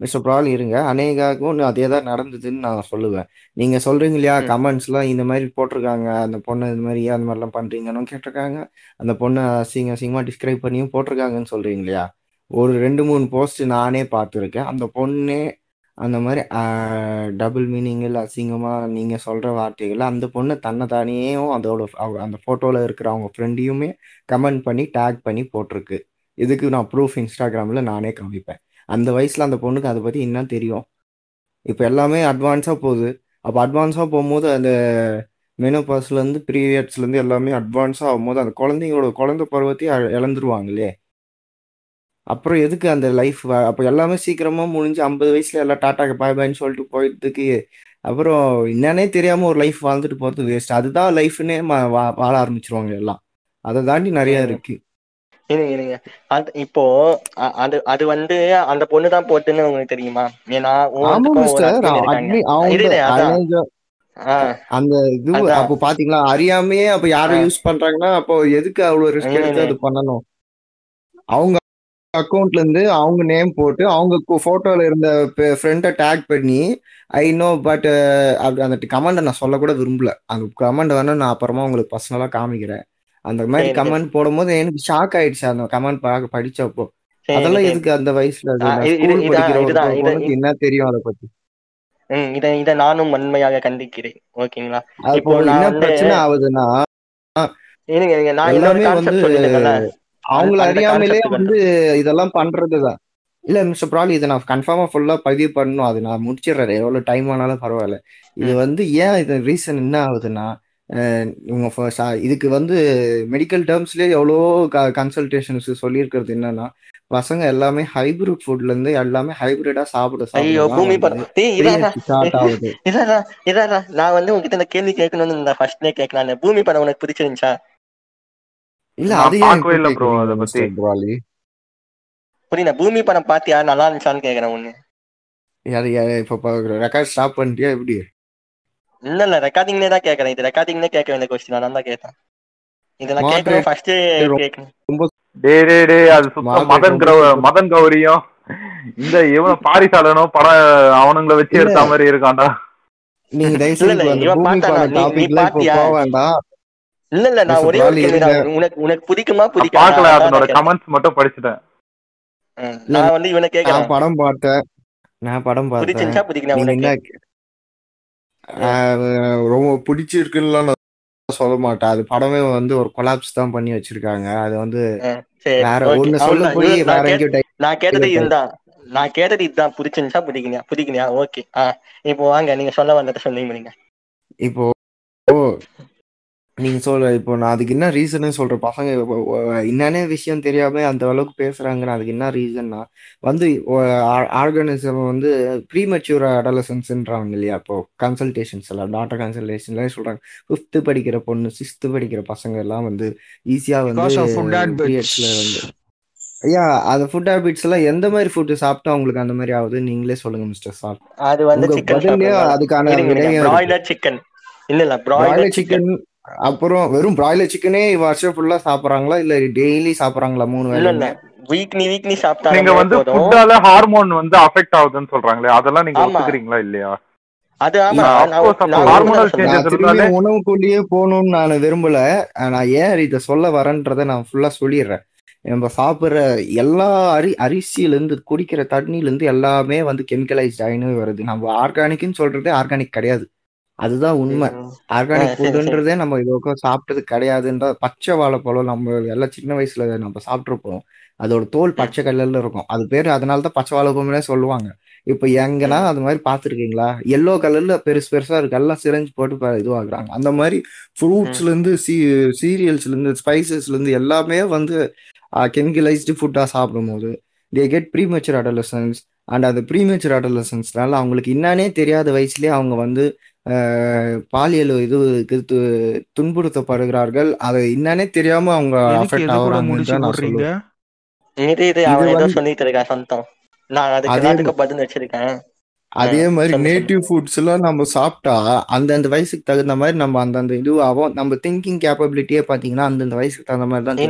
மிஸ்டர் ப்ரால் இருங்க. அநேகாக்கும் அதே தான் நடந்ததுன்னு நான் சொல்லுவேன். நீங்க சொல்றீங்க இல்லையா ம். கமெண்ட்ஸ்லாம் இந்த மாதிரி போட்டிருக்காங்க. அந்த பொண்ணு இந்த மாதிரி அந்த மாதிரிலாம் பண்றீங்கன்னு கேட்டிருக்காங்க. அந்த பொண்ணை அசிங்க அசிங்கமா டிஸ்கிரைப் பண்ணியும் போட்டிருக்காங்கன்னு சொல்றீங்க இல்லையா ஒரு ரெண்டு மூணு போஸ்ட் நானே பார்த்துருக்கேன். அந்த பொண்ணே அந்த மாதிரி டபுள் மீனிங்கில் அசிங்கமாக நீங்கள் சொல்கிற வார்த்தைகள் அந்த பொண்ணு தன்னை தானேயும் அதோட அவ- அந்த ஃபோட்டோவில் இருக்கிற அவங்க ஃப்ரெண்டையுமே கமெண்ட் பண்ணி டேக் பண்ணி போட்டிருக்கு. இதுக்கு நான் ப்ரூஃப் இன்ஸ்டாகிராமில் நானே காமிப்பேன். அந்த வயசில் அந்த பொண்ணுக்கு அதை பற்றி என்ன தெரியும்? இப்போ எல்லாமே அட்வான்ஸாக போகுது. அப்போ அட்வான்ஸாக போகும்போது அந்த மெனோபாஸ்லேருந்து பீரியட்ஸ்லேருந்து எல்லாமே அட்வான்ஸாக ஆகும்போது அந்த குழந்தைங்களோட குழந்தை பருவத்தையும் இழந்துருவாங்களே அப்புறம் எதுக்கு அந்த லைஃப் அப்போ எல்லாமே சீக்கிரமாக முடிஞ்சு ஐம்பது வயசுல எல்லாம் டாட்டாக்கு பாய் பாய்ன்னு சொல்லிட்டு போயிட்டதுக்கு அப்புறம் என்னன்னே தெரியாமல் ஒரு லைஃப் வாழ்ந்துட்டு போகிறது வேஸ்ட் அதுதான் லைஃப்னே வாழ ஆரம்பிச்சிருவாங்க எல்லாம். அதை தாண்டி நிறைய. இருக்கு. இருங்க இருங்க அது இப்போ அது அது வந்து அந்த பொண்ணு தான் போட்டுன்னு உங்களுக்கு தெரியுமா? ஏன்னா அந்த இது. அப்போ பாத்தீங்களா? அறியாமையே அப்ப யாரும். யூஸ் பண்றாங்கன்னா அப்போ எதுக்கு அவ்வளவு ரிஸ்க் எடுத்து. அது பண்ணணும்? அவங்க அக்கௌண்ட்ல இருந்து அவங்க நேம் போட்டு அவங்க போட்டோல இருந்த ஃப்ரெண்டை டேக் பண்ணி ஐ நோ பட் அந்த கமெண்ட் நான் சொல்லக்கூட விரும்பல. அந்த கமெண்ட் வேணா நான் அப்புறமா உங்களுக்கு பர்சனலா காமிக்கிறேன். அந்த மாதிரி. கமெண்ட் போடும்போது எனக்கு ஷாக் ஆயிடுச்சு அந்த கமெண்ட் பார்க்க படிச்சப்போ. அதெல்லாம். எதுக்கு அந்த வயசுல என்ன தெரியும் அதை பத்தி? இத இத நானும் வன்மையாக கண்டிக்கிறேன். ஓகேங்களா? இப்போ என்ன பிரச்சனை ஆகுதுன்னா நான் எல்லாமே வந்து அவங்கள அறியாமலே வந்து இதெல்லாம் பண்றதுதான். இல்ல மிஸ்டர் ப்ராலி இதை நான் கன்ஃபார்மா ஃபுல்லா பதிவு பண்ணணும். அது நான் முடிச்சிடுறேன். எவ்வளவு டைம் ஆனாலும் பரவாயில்ல. இது. வந்து ஏன் இது ரீசன் என்ன ஆகுதுன்னா இவங்க இதுக்கு வந்து மெடிக்கல் டேர்ம்ஸ்லயே எவ்வளோ கன்சல்டேஷன்ஸ் சொல்லியிருக்கிறது என்னன்னா பசங்க எல்லாமே ஹைபிரிட் ஃபுட்ல இருந்து எல்லாமே ஹைபிரிடா சாப்பிட ஐயோ பூமி நான் வந்து உங்ககிட்ட இந்த கேள்வி கேட்கணும்னு ஃபர்ஸ்ட்னே கேட்கலாம் பூமி படம் உனக்கு பிடிச்சிருந்துச்சா? இல்ல அது பார்க்கவே இல்ல கேக்குறீங்க அதை பத்தி. ப்ராலி புரியல பூமி படம் பாத்தியா? நல்லா இருந்துச்சான்னு கேக்குறேன் ஒண்ணு அது அது இப்ப ரெக்கார்ட் ஸ்டாப் பண்ணிட்டியா எப்படி? இல்ல இல்ல ரெக்கார்டிங்னே தான் கேக்குறேன். இது ரெக்கார்டிங்னே கேட்க வேண்டிய கொஸ்டின் நான் தான் கேட்டேன். இதை நான் Moderate. கேட்கணும் ஃபர்ஸ்ட் ரொம்ப- கேட்கணும். டே டே டே அது சுத்தம் மதன் ரொம்ப கௌ super. மதன் கௌரியும். இந்த இவன் பாரிசாலனும் படம் அவனுங்களை வச்சு. எடுத்த மாதிரி இருக்கான்டா. நீங்க தயவு பூமி? பாடம் டாபிக்ல இப்ப? போக வேண்டாம். இல்ல இல்ல நான். ஒரே கேள்வி உனக்கு உனக்கு பிடிக்குமா நான் பிடிக்காதா? பார்க்கல அதான் அதனோட. கமெண்ட்ஸ் மட்டும் படிச்சுட்டேன். நான் வந்து இவனை கேட்கறேன். நான் படம் பார்த்தேன். நான் படம் பார்த்தேன். பிடிச்சிருந்துச்சா பிடிக்கல உனக்கு? ரொம்ப பிடிச்சிருக்குன்னு நான் சொல்ல மாட்டேன். அது படமே வந்து ஒரு கொலாப்ஸ் தான் பண்ணி வச்சிருக்காங்க. அது வந்து சரி வேற. ஒண்ணு சொல்ல. போய் வேற நான் கேட்ட- எங்கேயோ நான் கேட்டது இதுதான். நான் கேட்டது இதுதான். பிடிச்சிருந்துச்சா பிடிக்கலையா? பிடிக்கலையா? ஓகே. ஆ இப்போ வாங்க நீங்க சொல்ல வந்ததை சொல்லி முடிங்க இப்போ நீங்க சொல்ற இப்போ நான் அதுக்கு என்ன ரீசன் சொல்றேன். பசங்க என்னென்ன விஷயம் தெரியாம அந்த அளவுக்கு பேசுறாங்கன்னா அதுக்கு என்ன ரீசன்னா வந்து ஆர்கானிசம் வந்து ப்ரீமெச்சூர் அடலசன்ஸ்ன்றாங்க இல்லையா? இப்போ கன்சல்டேஷன்ஸ் எல்லாம் டாக்டர் கன்சல்டேஷன்ல சொல்றாங்க. ஃபிஃப்த் படிக்கிற பொண்ணு சிக்ஸ்த் படிக்கிற பசங்க எல்லாம் வந்து ஈஸியா வந்து வந்து ஐயா அந்த ஃபுட் ஹேபிட்ஸ் எல்லாம் எந்த மாதிரி ஃபுட் சாப்பிட்டா உங்களுக்கு அந்த மாதிரி ஆகுது? நீங்களே சொல்லுங்க மிஸ்டர் சார் அது வந்து அதுக்கான சிக்கன் இல்ல இல்ல பிராய்லர் சிக்கன் அப்புறம் வெறும் பிராய்லர் சிக்கனே வருஷம் ஃபுல்லா சாப்பிடுறாங்களா? இல்ல டெய்லி சாப்பிடுறாங்களா மூணு இல்ல இல்ல. வேளையுமே வீக்லி வீக்லி நீங்க சாப்பிட்டாலுமே வந்து ஃபுட்டால ஹார்மோன் வந்து அஃபெக்ட் ஆகுதுன்னு சொல்றாங்களே அதெல்லாம் நீங்க. ஒத்துக்கிறீங்களா இல்லையா? அது உணவுக்குள்ளேயே போகணும்னு நான் விரும்பல. நான் ஏன் இதை சொல்ல வரேன்றதை நான் ஃபுல்லா சொல்லிடுறேன். நம்ம சாப்பிட்ற எல்லா அரி அரிசியில இருந்து குடிக்கிற தண்ணியில இருந்து எல்லாமே வந்து கெமிக்கலைஸ்ட் ஆயின்னு வருது. நம்ம ஆர்கானிக்னு சொல்றதே ஆர்கானிக் கிடையாது. அதுதான் உண்மை. ஆர்கானிக். ஃபுட்டுன்றதே நம்ம இது வரைக்கும் சாப்பிட்டது கிடையாதுன்ற பச்சை வாழைப்பழம் நம்ம எல்லாம் சின்ன வயசுல நம்ம சாப்பிட்ருப்போம் அதோட தோல் பச்சை கலர்ல இருக்கும். அது பேர் அதனால தான் பச்சை வாழைப்பழம்னே சொல்லுவாங்க. இப்போ எங்கன்னா அது மாதிரி பார்த்துருக்கீங்களா? எல்லோ கலர்ல பெருசு பெருசா இருக்கு. எல்லாம் சிரஞ்சு போட்டு இதுவாக்குறாங்க. அந்த மாதிரி ஃப்ரூட்ஸ்ல இருந்து சீ சீரியல்ஸ்ல இருந்து ஸ்பைசஸ்ல இருந்து எல்லாமே வந்து கெமிக்கலைஸ்டு ஃபுட்டா சாப்பிடும்போது they get premature adolescence and அந்த ப்ரீமெச்சர் அடலசன்ஸ்னால அவங்களுக்கு என்னன்னே தெரியாத வயசுலயே அவங்க வந்து பாலியல் இது இது துன்புறுத்தப்படுகிறார்கள். அதை என்னன்னே தெரியாம அவங்க அஃபெக்ட் தான் நான் போடுறீங்க சொல்லுவேன். இது இது இது அவன் ஏதோ வந்து- சொல்லிட்டு இருக்கான் சொந்தம் நான் அதுக்கு அதே எல்லாத்துக்கும் பதில் வச்சிருக்கேன். அதே ஆ, மாதிரி. நேட்டிவ் ஃபுட்ஸ் எல்லாம் நம்ம சாப்பிட்டா அந்தந்த வயசுக்கு தகுந்த மாதிரி நம்ம அந்தந்த இது ஆகும் நம்ம திங்கிங் கேப்பபிலிட்டியே பாத்தீங்கன்னா அந்தந்த வயசுக்கு தகுந்த மாதிரி தான்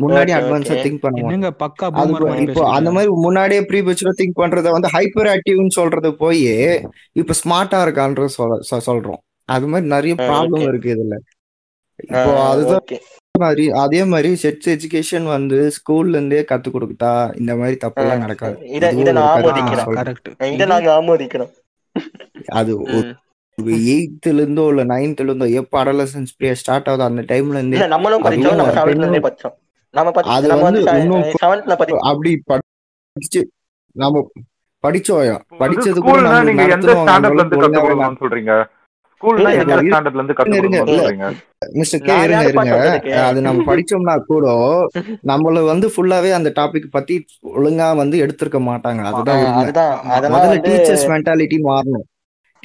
பண்ணுவோம் முன்னாடி அட்வான்ஸா. திங்க் பண்ண மாட்டோம் என்னங்க பக்கா இப்போ- அந்த மாதிரி முன்னாடியே ப்ரீ மெச்சூரா திங்க் பண்றத வந்து ஹைப்பர் ஆக்டிவ்னு சொல்றது போய் இப்ப ஸ்மார்ட்டா இருக்கான்ற சொல்றோம். அது மாதிரி நிறைய ப்ராப்ளம். இருக்கு இதுல. இப்போ அதுதான் ஓகே மாதிரி அதே மாதிரி செக்ஸ் எஜுகேஷன் வந்து ஸ்கூல்ல இருந்தே கத்து கொடுத்தா இந்த மாதிரி தப்பெல்லாம் ஆ, நடக்காது. இத- நான் ஆமோதிக்கிறேன். இதை அது. எயித்துல இருந்தோ இல்ல நைன்த்ல இருந்தோ எப்ப அடலசன்ஸ் பீரியட் ஸ்டார்ட் ஆகுதோ அந்த டைம்ல இருந்தே இல்ல நம்மளும் படிச்சோம் நம்ம செவன்த்ல இருந்தே படிச்சோம் நம்ம அது நம்ம வந்து படி அப்படி படிச்சு நாம படிச்சோம் இப்போ வந்து படிச்சது கூட ஸ்கூல்னா நம்ம நீங்க எந்த ஸ்டாண்டர்ட்ல இருந்து அளவுக்கு கத்து ஒழுங்காவே கொடுக்கணும்னு சொல்றீங்க ஸ்கூல்னா இல்ல, எந்த ஸ்டாண்டர்ட்ல இருந்து கத்து இருங்க, கொடுக்கணும்னு இல்ல. சொல்றீங்க? மிஸ்டர் கே இருங்க இருங்க. அது நம்ம படிச்சோம்னா கூட நம்மள வந்து ஃபுல்லாவே அந்த டாபிக் பத்தி ஒழுங்கா வந்து எடுத்திருக்க மாட்டாங்க. அதுதான் முதல்ல டீச்சர்ஸ் மென்டாலிட்டி மாறணும்.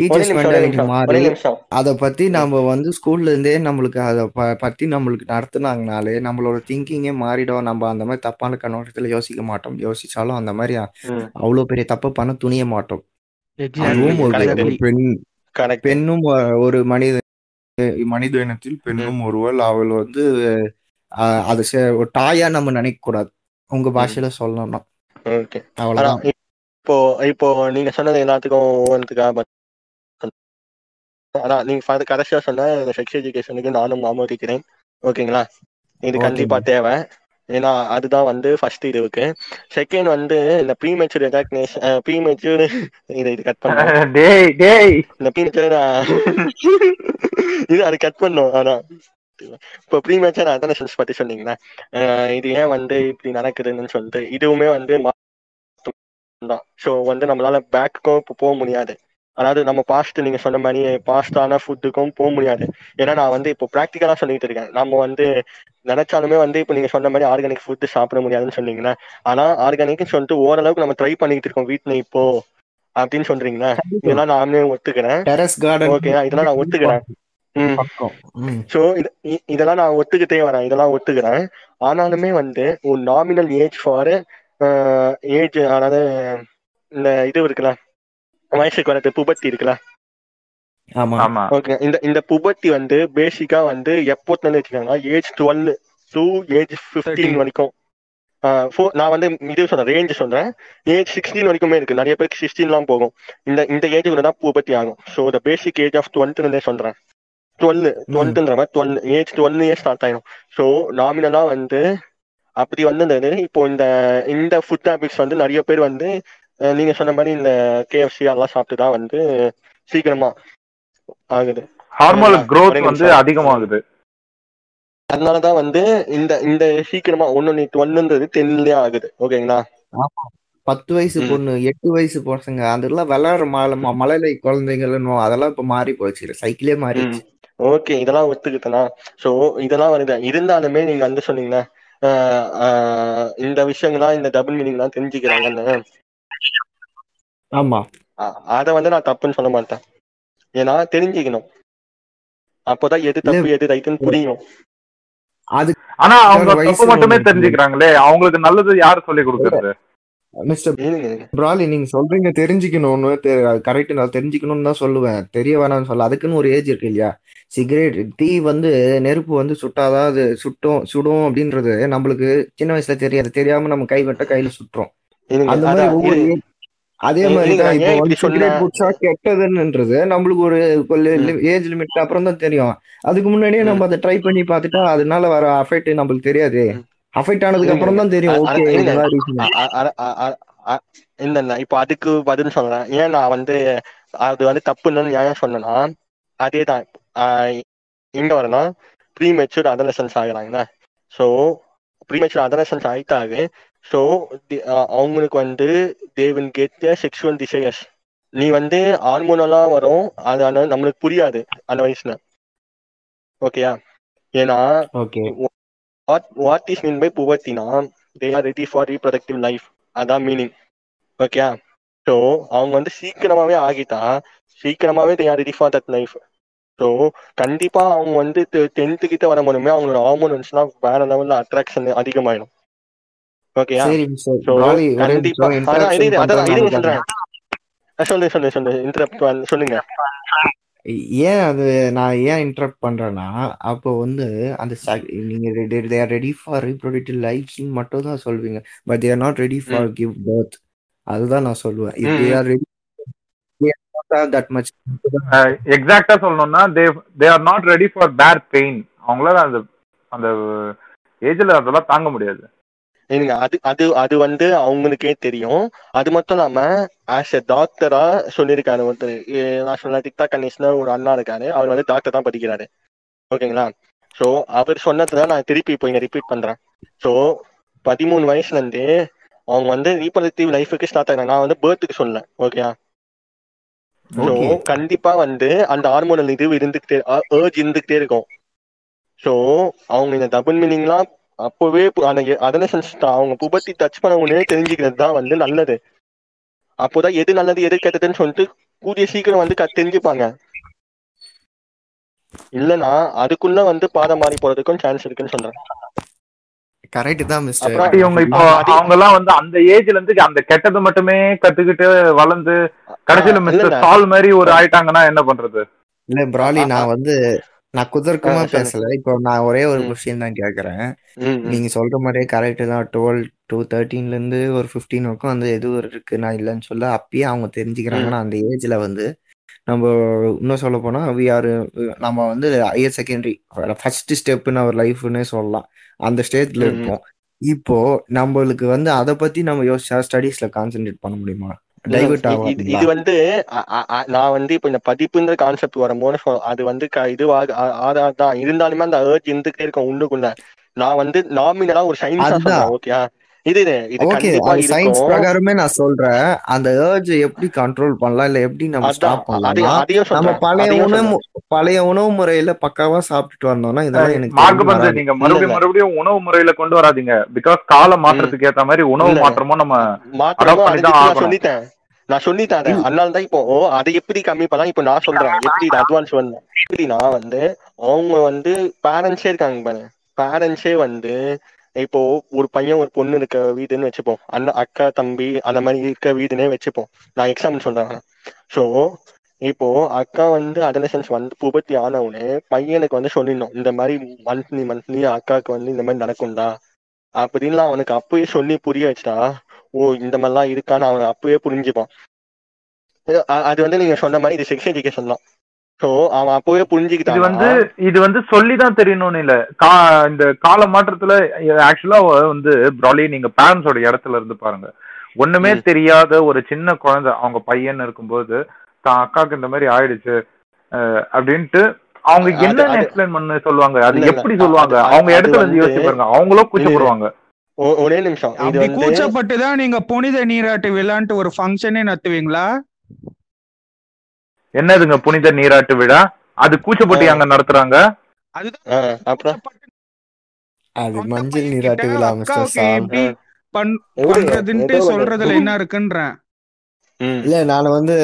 டீச்சர்ஸ் மென்டாலிட்டி மாறி அதை பத்தி நம்ம வந்து ஸ்கூல்ல இருந்தே நம்மளுக்கு அதை ப- பத்தி நம்மளுக்கு நடத்துனாங்கனாலே நம்மளோட திங்கிங்கே மாறிடும். நம்ம அந்த மாதிரி தப்பான கண்ணோட்டத்துல யோசிக்க மாட்டோம். யோசிச்சாலும் அந்த மாதிரி அவ்வளவு பெரிய தப்பு பண்ண துணிய மாட்டோம். பெண். பெண்ணும் ஒரு மனித மனித இனத்தில் பெண்ணும் ஒருவள் அவள் வந்து அது ஒரு தாயா நம்ம நினைக்க கூடாது. உங்க பாஷையில சொல்லணும்னா. அவ்வளவுதான். இப்போ இப்போ நீங்க சொன்னது எல்லாத்துக்கும் ஒவ்வொன்றுத்துக்காக ஆனா நீங்க கடைசியா சொன்ன செக்ஸ் எஜுகேஷனுக்கு நானும் ஆமோதிக்கிறேன் ஓகேங்களா? இது கண்டிப்பா தேவை. ஏன்னா அதுதான் வந்து ஃபர்ஸ்ட் இதுவுக்கு. செகண்ட் வந்து இந்த ப்ரீமெச்சூர் எஜாக்னேஷன் ப்ரீமெச்சூர் இதை இது கட் பண்ணும் டேய் டேய். இந்த ப்ரீமெச்சூர் இது அது கட் பண்ணும் ஆனா. இப்போ ப்ரீமேச்சர் அட்டனஷன்ஸ் பத்தி சொன்னீங்களா? இது ஏன் வந்து இப்படி நடக்குதுன்னு சொல்லிட்டு இதுவுமே வந்து தான் ஸோ வந்து நம்மளால இப்போ போக முடியாது. அதாவது நம்ம பாஸ்ட் நீங்க சொன்ன மாதிரி பாஸ்டான ஃபுட்டுக்கும் போக முடியாது. ஏன்னா நான் வந்து இப்போ ப்ராக்டிக்கலா சொல்லிட்டு இருக்கேன். நம்ம வந்து நினைச்சாலுமே வந்து இப்போ நீங்க சொன்ன மாதிரி ஆர்கானிக் ஃபுட்டு சாப்பிட முடியாதுன்னு சொன்னீங்கன்னா ஆனா ஆர்கானிக்னு சொல்லிட்டு ஓரளவுக்கு நம்ம ட்ரை பண்ணிட்டு இருக்கோம் வீட்டுல இப்போ. அப்படின்னு சொல்றீங்களா? இதெல்லாம் நானே ஒத்துக்கிறேன். ஓகே இதெல்லாம் நான் ஒத்துக்கிறேன். ஸோ இதெல்லாம் நான் ஒத்துக்கிட்டே வரேன். இதெல்லாம் ஒத்துக்கிறேன். ஆனாலுமே வந்து ஒரு நாமினல் ஏஜ் ஃபார் ஏஜ் அதாவது இந்த இது இருக்குல்ல வயசுக்கு வரது புபத்தி இருக்குல்ல? ஆமா. ஆமா. ஓகே இந்த இந்த புபத்தி வந்து பேசிக்கா வந்து எப்போத்துல வச்சுக்காங்க age twelve to age fifteen 13. வரைக்கும். நான் வந்து இது சொல்றேன் ரேஞ்ச் சொல்றேன். ஏஜ் சிக்ஸ்டீன் வரைக்குமே இருக்கு. நிறைய பேருக்கு சிக்ஸ்டீன்லாம் போகும். இந்த இந்த ஏஜுக்குள்ள தான் புபத்தி ஆகும். So the basic age of டுவெல்த்னே சொல்றேன். டுவெல் டுவெல்த்ன்ற மாதிரி டுவெல் ஏஜ் டுவெல்லே ஸ்டார்ட் ஆயிடும் ஸோ நாமினலா வந்து அப்படி வந்திருந்தது. இப்போ இந்த இந்த ஃபுட் ஹேபிட்ஸ் வந்து நிறைய பேர் வந்து நீங்க சொன்ன மாதிரி இந்த கேஎஃப்சி அதெல்லாம் சாப்பிட்டு தான் வந்து சீக்கிரமா ஆகுது. Hormonal growth. வந்து அதிகமாகுது. அதனாலதான் வந்து இந்த இந்த சீக்கிரமா ஒன்னு நீ டுவெல்ன்றது டென்லயே ஆகுது. ஓகேங்களா? பத்து வயசு. பொண்ணு எட்டு வயசு பசங்க அதெல்லாம் விளையாடுற மலை ம- மலையில குழந்தைங்கன்னு அதெல்லாம் இப்ப மாறி போச்சு. சைக்கிளே மாறிடுச்சு. ஓகே இதெல்லாம் ஒத்துக்கிட்டனா? சோ இதெல்லாம் வருது இருந்தாலுமே நீங்க வந்து ஆஹ் இந்த விஷயங்கள்லாம் இந்த டபுள் மீனிங்லாம் தெரிஞ்சுக்கிறாங்கன்னு. ஆமா. அத வந்து நான் தப்புன்னு சொல்ல மாட்டேன். ஏன்னா தெரிஞ்சுக்கணும். அப்போதான் எது தப்பு எது ரைட்டுன்னு புரியும். அது ஆனா அவங்க வயசு தப்பு மட்டுமே தெரிஞ்சுக்கிறாங்களே. அவங்களுக்கு நல்லது யாரு சொல்லி கொடுக்கறது? நீங்க சொல்றீங்க தெரிஞ்சுக்கணும்னு கரெக்ட் நான் தெரிஞ்சுக்கணும்னு தான் சொல்லுவேன். தெரிய வேணாம்னு சொல்ல. அதுக்குன்னு ஒரு ஏஜ் இருக்கு இல்லையா? சிகரெட் தீ வந்து நெருப்பு வந்து சுட்டாதான் அது சுட்டும் சுடும் அப்படின்றது நம்மளுக்கு சின்ன வயசுல தெரியாது. தெரியாம நம்ம கை வெட்ட கையில சுட்டுறோம். அந்த மாதிரி ஒவ்வொரு அதே மாதிரி தான் இப்போ வந்து? சிகரெட் குடிச்சா கெட்டதுன்றது நம்மளுக்கு ஒரு ஏஜ் லிமிட் அப்புறம் தான் தெரியும். அதுக்கு முன்னாடியே நம்ம அதை ட்ரை பண்ணி பார்த்துட்டா அதனால வர அஃபெக்ட் நம்மளுக்கு தெரியாது. அஃபெக்ட் ஆனதுக்கு. அப்புறம் தான் தெரியும். ஓகே இல்ல இல்ல. இப்போ அதுக்கு பதில் சொல்றேன். ஏன் நான் வந்து அது வந்து தப்புன்னு ஏன் சொன்னேன்னா அதே தான். எங்க வரணும் ப்ரீ மெச்சூர் அதலசன்ஸ் ஆகுறாங்க. ஸோ ப்ரீ மெச்சூர் அதலசன்ஸ் ஆயிட்டாங்க ஸோ அவங்களுக்கு வந்து they will get sexual desires நீ வந்து ஹார்மோனலா வரும். அது ஆனா நம்மளுக்கு புரியாது. அந்த வயசுல. ஓகேயா ஏன்னா okay what what is mean by புவர்த்தினா they are ready for reproductive life அதான் மீனிங் ஓகே ஸோ அவங்க வந்து சீக்கிரமாவே ஆகிட்டா சீக்கிரமாவே they are ready for that life so கண்டிப்பா அவங்க வந்து டென்த்து கிட்ட வர முடியுமே அவங்களோட ஹார்மோன்ஸ்லாம் வேற லெவல்ல அட்ராக்ஷன் அதிகமாயிடும். ஓகேயா சொல்லு சொல்லு சொல்லு. இன்டரப்ட் சொல்லுங்க. ஏன் அது நான் ஏன் இன்டரப்ட் பண்றேன்னா அப்போ வந்து அந்த நீங்க they are ready for reproductive lifes மட்டும் தான் சொல்வீங்க. But they are not ready for give birth அதுதான் நான் சொல்லுவேன். இஃப் தே ம். ஆர் ரெடி தட் மச் எக்ஸாக்டா சொல்லணும்னா they they are not ready for bear pain அவங்களால அந்த அந்த ஏஜ்ல அதெல்லாம் தாங்க முடியாது. இருங்க அது அது அது வந்து அவங்களுக்கே தெரியும். அது மட்டும் இல்லாம ஆஸ் எ டாக்டரா சொல்லியிருக்காரு ஒருத்தர். நான் சொன்ன டிக்டாக் கணேஷ்னு ஒரு அண்ணா இருக்காரு. அவர் வந்து டாக்டர் தான் படிக்கிறாரு. ஓகேங்களா? ஸோ அவர் சொன்னதை நான் திருப்பி இப்போ இங்க ரிப்பீட் பண்றேன். ஸோ பதிமூணு வயசுல இருந்து அவங்க வந்து ரீப்ரடக்டிவ் லைஃபுக்கு ஸ்டார்ட் ஆகிறாங்க நான் வந்து பேர்த்துக்கு சொல்லல. ஓகேயா? ஸோ கண்டிப்பா வந்து அந்த ஹார்மோனல் இது இருந்துகிட்டே ஏர்ஜ் இருந்துகிட்டே இருக்கும். ஸோ அவங்க இந்த டபுள் மீனிங்லாம் அப்போவே அதனசன்ஸ் அவங்க புபத்தி டச் பண்ண உடனே தெரிஞ்சுக்கிறது தான் வந்து நல்லது அப்போதான் எது நல்லது எது கெட்டதுன்னு சொல்லிட்டு கூடிய சீக்கிரம் வந்து தெரிஞ்சுப்பாங்க இல்லனா அதுக்குள்ள வந்து பாதை மாறி போறதுக்கும் சான்ஸ் இருக்குன்னு சொல்றேன் கரெக்ட் தான் மிஸ்டர் இவங்க இப்போ அவங்க எல்லாம் வந்து அந்த ஏஜ்ல இருந்து அந்த கெட்டது மட்டுமே கத்துக்கிட்டு வளர்ந்து கடைசியில மிஸ்டர். சால் மாதிரி ஒரு ஆயிட்டாங்கன்னா என்ன பண்றது இல்ல பிராலி. நான் வந்து நான் குதர்க்கமா. பேசல. இப்போ நான் ஒரே ஒரு. கொஸ்டின் தான் கேக்குறேன். நீங்க சொல்ற மாதிரியே கரெக்ட் தான். டுவெல் டு தேர்ட்டீன்ல இருந்து ஒரு ஃபிஃப்டீன் வரைக்கும் அந்த எது ஒரு இருக்கு நான் இல்லைன்னு சொல்ல அப்பயே அவங்க தெரிஞ்சுக்கிறாங்கன்னா அந்த ஏஜ்ல வந்து நம்ம இன்னும் சொல்ல போனா வி ஆர் நம்ம வந்து ஹையர் செகண்டரி ஃபர்ஸ்ட் ஸ்டெப்னு அவர் லைஃப்னே சொல்லலாம். அந்த ஸ்டேஜ்ல. இருப்போம். இப்போ நம்மளுக்கு வந்து அதை பத்தி நம்ம யோசிச்சா ஸ்டடீஸ்ல கான்சென்ட்ரேட் பண்ண முடியுமா? இது வந்து நான் வந்து இப்ப இந்த படிப்புன்ற கான்செப்ட் வரும்போது அது வந்து க- இதுவாக ஆ- ஆதா- தான் இருந்தாலுமே அந்த ஏர்ஜ் இருந்துகிட்டே இருக்கும் உள்ளுக்குள்ள. நான் வந்து நாமினலா ஒரு சயின்ஸா ஓகே இது சயின்ஸ் பிரகாரமே நான் சொல்றேன். அந்த ஏர்ஜ் எப்படி கண்ட்ரோல் பண்ணலாம்? இல்ல எப்படி நம்ம ஸ்டாப் நம்ம பழைய உணவு பழைய உணவு முறையில பக்காவா சாப்பிட்டுட்டு வந்தோம்னா இதெல்லாம் எனக்கு நீங்க. மறுபடியும் உணவு முறையில கொண்டு வராதீங்க. பிகாஸ் கால மாற்றத்துக்கு ஏத்த மாதிரி உணவு மாற்றமும் நம்ம மாற்றமும் அடாப்ட் பண்ணி தான் அடைஞ்சிட்டு நான் ஆகணும். சொல்லிட்டேன். நான் இல்ல அதனால தான் இப்போ ஓ, அதை எப்படி கம்மி பண்ணலாம்? இப்போ நான் சொல்றேன் எப்படி இது அட்வான்ஸ் பண்ண எப்படின்னா வந்து அவங்க வந்து பேரண்ட்ஸே இருக்காங்க பாருங்க பேரண்ட்ஸே வந்து இப்போ ஒரு பையன் ஒரு பொண்ணு இருக்க வீடுன்னு வச்சுப்போம். அண்ணன் அக்கா தம்பி அந்த மாதிரி இருக்க வீடுனே வச்சுப்போம். நான் எக்ஸாம்பிள் சொல்றேன் ஸோ இப்போ அக்கா வந்து அடலசன்ஸ் வந்து புபத்தி ஆன உடனே பையனுக்கு வந்து சொல்லிடணும் இந்த மாதிரி மந்த்லி மந்த்லி அக்காவுக்கு வந்து இந்த மாதிரி நடக்கும்டா. அப்படின்லாம் அவனுக்கு அப்பயே சொல்லி புரிய வச்சுட்டா ஓ இந்த மாதிரிலாம் இருக்கான்னு அவன் அப்பவே புரிஞ்சுப்பான். இது- அது வந்து நீங்க சொன்ன மாதிரி இது செக்ஸ் எஜுகேஷன் தான். ஸோ அவன் அப்பவே இது புரிஞ்சுக்கிட்டானா வந்து இது வந்து சொல்லிதான் தெரியணும்னு இல்ல. கா இந்த கால மாற்றத்துல ஆக்சுவலா வந்து ப்ராலி நீங்க பேரண்ட்ஸோட இடத்துல இருந்து பாருங்க. ஒண்ணுமே தெரியாத ஒரு சின்ன குழந்தை அவங்க பையன் இருக்கும்போது தான் அக்காவுக்கு இந்த மாதிரி ஆயிடுச்சு. அப்படின்ட்டு அவங்க அது எக்ஸ்பிளைன் பண்ண சொல்லுவாங்க? அது எப்படி சொல்லுவாங்க? அவங்க இடத்துல இருந்து வந்து யோசிச்சு பாருங்க. அவங்களும் இது இது கூச்சப்படுவாங்க. ஒரே நிமிஷம். அப்படி வந்து கூச்சப்பட்டு தான் நீங்க புனித நீராட்டு விழான்ட்டு ஒரு ஃபங்க்ஷனே நடத்துவீங்களா? என்னதுங்க புனித நீராட்டு விழா? அது கூச்சப்பட்டு அங்க நடத்துறாங்க? அதுதான் ஆ, அப்புறம்? அது மஞ்சள் நீராட்டு விழா பண்றதுன்ட்டு. சொல்றதுல என்ன இருக்குன்றேன். இல்ல நான் வந்து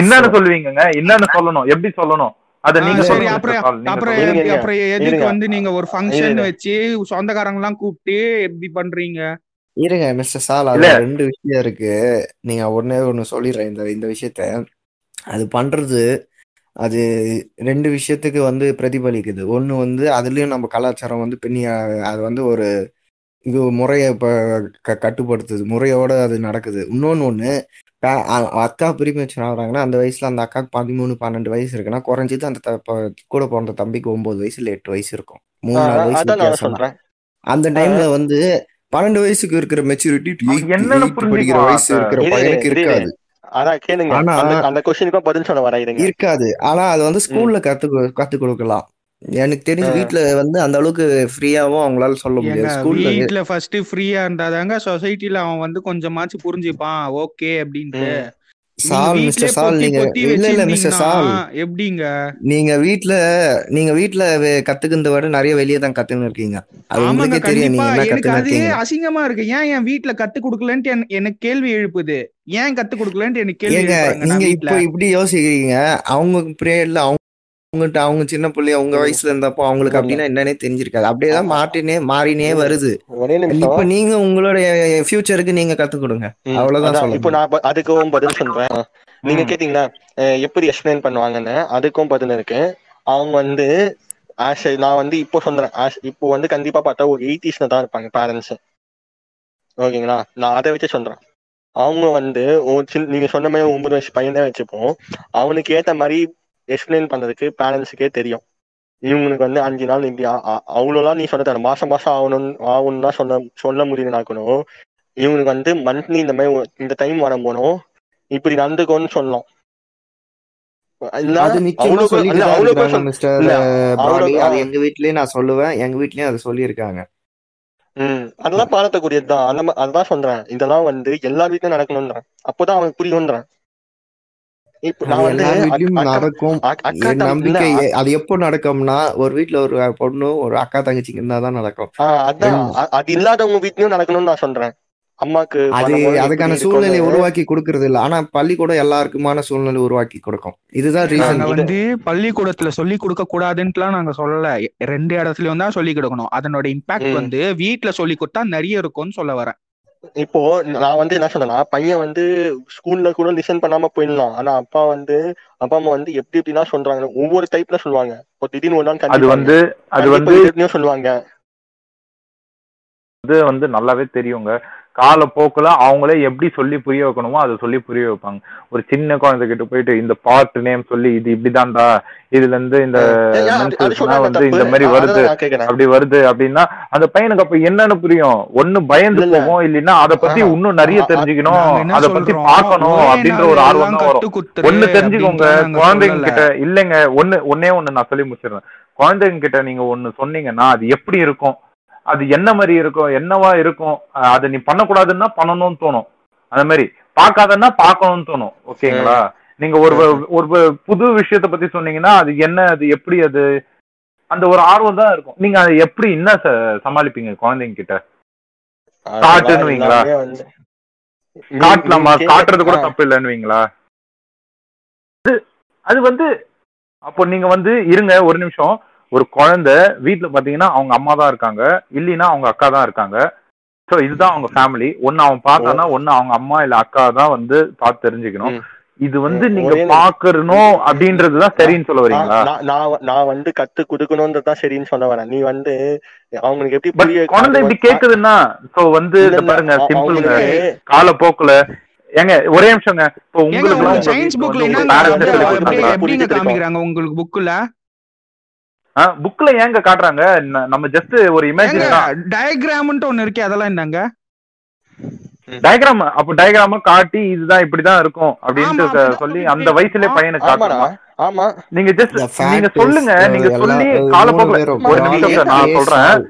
என்னன்னு சொல்லுவீங்கங்க? என்னன்னு சொல்லணும். எப்படி சொல்லணும்? அத நீங்க சரி அப்புறம் அப்புறம். அப்புறம் எதுக்கு. வந்து நீங்க ஒரு ஃபங்க்ஷன். வச்சு சொந்தக்காரங்க எல்லாம் கூப்பிட்டு எப்படி பண்றீங்க? இருங்க மிஸ்டர் சால். அதுல ரெண்டு விஷயம் இருக்கு. நீங்க ஒண்ணே ஒண்ணு சொல்லிடுறேன். இந்த இந்த விஷயத்த. அது பண்றது அது ரெண்டு விஷயத்துக்கு வந்து பிரதிபலிக்குது. ஒண்ணு வந்து அதுலயும் நம்ம கலாச்சாரம் வந்து பின்னி அது வந்து ஒரு இது முறையை இப்ப க- கட்டுப்படுத்துது. முறையோட அது நடக்குது. இன்னொன்னு ஒண்ணு அக்கா பிரிவு வச்சு ஆகுறாங்கன்னா அந்த வயசுல அந்த அக்காக்கு பதிமூணு பன்னெண்டு வயசு இருக்குன்னா குறைஞ்சது அந்த கூட பிறந்த தம்பிக்கு ஒன்பது வயசு இல்ல எட்டு வயசு இருக்கும். மூணு நாலு வயசு அந்த டைம்ல வந்து பன்னெண்டு வயசுக்கு இருக்கிற மெச்சூரிட்டி படிக்கிற வயசு? இருக்கிற இரு, பையனுக்கு இரு, இருக்காது. இருக்காது. ஆனா அது வந்து ஸ்கூல்ல கத்து கத்து கொடுக்கலாம். எனக்கு தெரிஞ்சு ஆ. வீட்ல வந்து அந்த அளவுக்கு ஃப்ரீயாவும் அவங்களால சொல்ல முடியாது. ஸ்கூல்ல வீட்ல ஃபர்ஸ்ட் ஃப்ரீயா இருந்தாதாங்க சொசைட்டில அவன் வந்து கொஞ்சமாச்சும் புரிஞ்சுப்பான். ஓகே அப்படின்ட்டு. சால் மிஸ்டர் சால் நீங்க இல்ல இல்ல மிஸ்டர் சால். எப்படிங்க? நீங்க வீட்ல நீங்க வீட்ல கத்துக்கிறத விட நிறைய வெளியே தான் கத்துன்னு இருக்கீங்க. அது உங்களுக்கே தெரியும் நீங்க என்ன இருக்கீங்க. அசிங்கமா இருக்கு. ஏன் என் வீட்ல கத்து கொடுக்கலன்ட்டு என்- எனக்கு கேள்வி எழுப்புது. ஏன் கத்து கொடுக்கலன்ட்டு எனக்கு கேள்வி நீங்க இப்போ இப்படி யோசிக்கிறீங்க. அவங்க பீரியட்ல அவங்க அவங்ககிட்ட அவங்க சின்ன பிள்ளைய உங்க ம். வயசுல இருந்தப்போ அவங்களுக்கு. அப்படின்னா என்னன்னே தெரிஞ்சிருக்காது. அப்படியேதான் மாட்டினே மாறினே. வருது. இப்ப நீங்க உங்களுடைய ஃபியூச்சருக்கு நீங்க கத்து கொடுங்க அவ்வளவுதான் இப்போ நான் அதுக்கும் பதில் சொல்றேன். நீங்க. கேட்டீங்களா எப்படி எக்ஸ்பிளைன் பண்ணுவாங்கன்னு அதுக்கும் பதில் இருக்கு. அவங்க வந்து ஆஸ் நான் வந்து இப்போ சொல்றேன். as இப்போ வந்து கண்டிப்பா பார்த்தா ஒரு எயிட்டிஸ்ல தான் இருப்பாங்க பேரண்ட்ஸ் ஓகேங்களா? நான் அதை வச்சு சொல்றேன். அவங்க வந்து நீங்க சொன்ன மாதிரி ஒன்பது வயசு பையனே வச்சுப்போம். அவனுக்கு ஏத்த மாதிரி எக்ஸ்பிளைன் பண்றதுக்கு பேரண்ட்ஸுக்கே தெரியும். இவங்களுக்கு வந்து அஞ்சு நாள் இப்படி அவ்வளோலாம் நீ சொல்ல தர மாசம் மாசம் ஆகணும் ஆகணும்னு தான் சொல்ல சொல்ல முடியுதுனாக்கணும் இவங்களுக்கு வந்து மந்த்லி இந்த மாதிரி இந்த டைம் வரும்போதும் இப்படி நடந்துக்கோன்னு சொல்லலாம் எங்க வீட்லயே நான் சொல்லுவேன். எங்க வீட்லயும் அது சொல்லியிருக்காங்க. ம் அதெல்லாம் பாராட்டக்கூடியதுதான். அந்த அதான் சொல்றேன். இதெல்லாம் வந்து எல்லா வீட்லயும் நடக்கணும்ன்றேன். அப்போதான் அவனுக்கு புரியும்ன்றேன். அது எப்போ நடக்கும்னா ஒரு வீட்ல ஒரு பொண்ணு ஒரு அக்கா தங்கச்சிக்கு இருந்தாதான் நடக்கும். அதான். அது இல்லாதவங்க வீட்லயும் நடக்கணும்னு நான் சொல்றேன். அம்மாக்கு அது அதுக்கான சூழ்நிலையை உருவாக்கி கொடுக்கறது இல்ல. ஆனா பள்ளிக்கூடம் எல்லாருக்குமான சூழ்நிலை உருவாக்கி கொடுக்கும். இதுதான் ரீசன் வந்து பள்ளிக்கூடத்துல சொல்லி கொடுக்க கூடாதுன்ட்டுலாம் நாங்க சொல்லல. ரெண்டு இடத்துலயும் தான் சொல்லி கொடுக்கணும். அதனோட இம்பாக்ட். வந்து வீட்ல சொல்லி கொடுத்தா நிறைய இருக்கும்னு சொல்ல வரேன். இப்போ நான் வந்து என்ன சொன்னேன்னா பையன் வந்து ஸ்கூல்ல கூட லிசன் பண்ணாம போயிடலாம். ஆனா அப்பா வந்து அப்பா அம்மா வந்து எப்படி எப்படிலாம் சொல்றாங்க. ஒவ்வொரு டைப்ல சொல்லுவாங்க. இப்போ திடீர்னு ஒரு நாள் அது. வந்து அது வந்து சொல்லுவாங்க. இது வந்து நல்லாவே தெரியுங்க. காலப்போக்குல அவங்களே எப்படி சொல்லி புரிய வைக்கணுமோ அதை சொல்லி புரிய வைப்பாங்க. ஒரு சின்ன குழந்தைகிட்ட போயிட்டு இந்த பார்ட் நேம் சொல்லி இது இப்படிதான்டா இதுல இருந்து இந்த வந்து இந்த மாதிரி வருது அப்படி வருது அப்படின்னா அந்த பையனுக்கு அப்ப என்னன்னு புரியும். ஒண்ணு பயந்து. போகும் இல்லைன்னா அதை பத்தி. இன்னும் நிறைய தெரிஞ்சுக்கணும். அதை பத்தி பார்க்கணும் ஒரே அப்படின்ற ஒரு ஆர்வம் தான் வரும். ஒண்ணு தெரிஞ்சுக்கோங்க குழந்தைங்க. கிட்ட இல்லைங்க ஒண்ணு ஒன்னே ஒண்ணு நான் சொல்லி முடிச்சிடுறேன். குழந்தைங்க கிட்ட நீங்க ஒண்ணு சொன்னீங்கன்னா அது எப்படி இருக்கும்? அது என்ன மாதிரி இருக்கும் என்னவா இருக்கும் அதை நீ பண்ணக்கூடாதுன்னா பண்ணணும்னு தோணும். அந்த மாதிரி பார்க்காதன்னா பார்க்கணும்னு தோணும். ஓகேங்களா? நீங்க ஒரு ஒரு புது விஷயத்த பத்தி சொன்னீங்கன்னா அது என்ன அது எப்படி அது அந்த ஒரு ஆர்வம் தான் இருக்கும். நீங்க அதை எப்படி என்ன சமாளிப்பீங்க குழந்தைங்க கிட்ட காட்டுன்னுவீங்களா? காட்டலாமா? காட்டுறது கூட. தப்பு இல்லைன்னுவீங்களா அது வந்து அப்போ நீங்க வந்து இருங்க ஒரு நிமிஷம். ஒரு குழந்தை வீட்ல பாத்தீங்கன்னா அவங்க அம்மா தான் இருக்காங்க. இல்லைன்னா அவங்க அக்கா தான் இருக்காங்க. சோ இதுதான் அவங்க ஃபேமிலி ஒன்னு அவன் பார்த்தானா ஒன்னு அவங்க அம்மா இல்ல அக்கா தான் வந்து பார்த்து தெரிஞ்சுக்கணும். இது வந்து நீங்க. பாக்கணும் அப்படின்றதுதான் சரின்னு சொல்ல வரீங்களா? நான் நான் நான் வந்து கத்து கொடுக்கணும்ன்றது தான் சரின்னு சொல்ல வரேன். நீ வந்து அவங்களுக்கு எப்படி பட் புரிய குழந்தை இப்படி கேக்குதுன்னா சோ வந்து பாருங்க சிம்பிளுங்க அவங்களுக்கு- காலப்போக்குல ஏங்க ஒரே நிமிஷங்க. இப்போ உங்களுக்கு உங்க சயின்ஸ் புக்ல இருக்கோம். காமிக்கிறாங்க உங்களுக்கு புக்ல புக்ல ஏங்க காட்டுறாங்க? நம்ம ஜஸ்ட் ஒரு தான். டயக்ராம்ன்ட்டு ஒண்ணு இருக்கே அதெல்லாம் என்னங்க? டயக்ராம் அப்ப டயக்ராம காட்டி இதுதான் இப்படிதான் இருக்கும் அப்படின்ட்டு அப்படிதான் சொல்லி அந்த வயசுல ஆமாடா காட்டணும் ஆமா. நீங்க ஜஸ்ட் நீங்க is, சொல்லுங்க நீங்க சொல்லி காலப்போக்குல ஒரு நிமிஷம் நான் சொல்றேன்.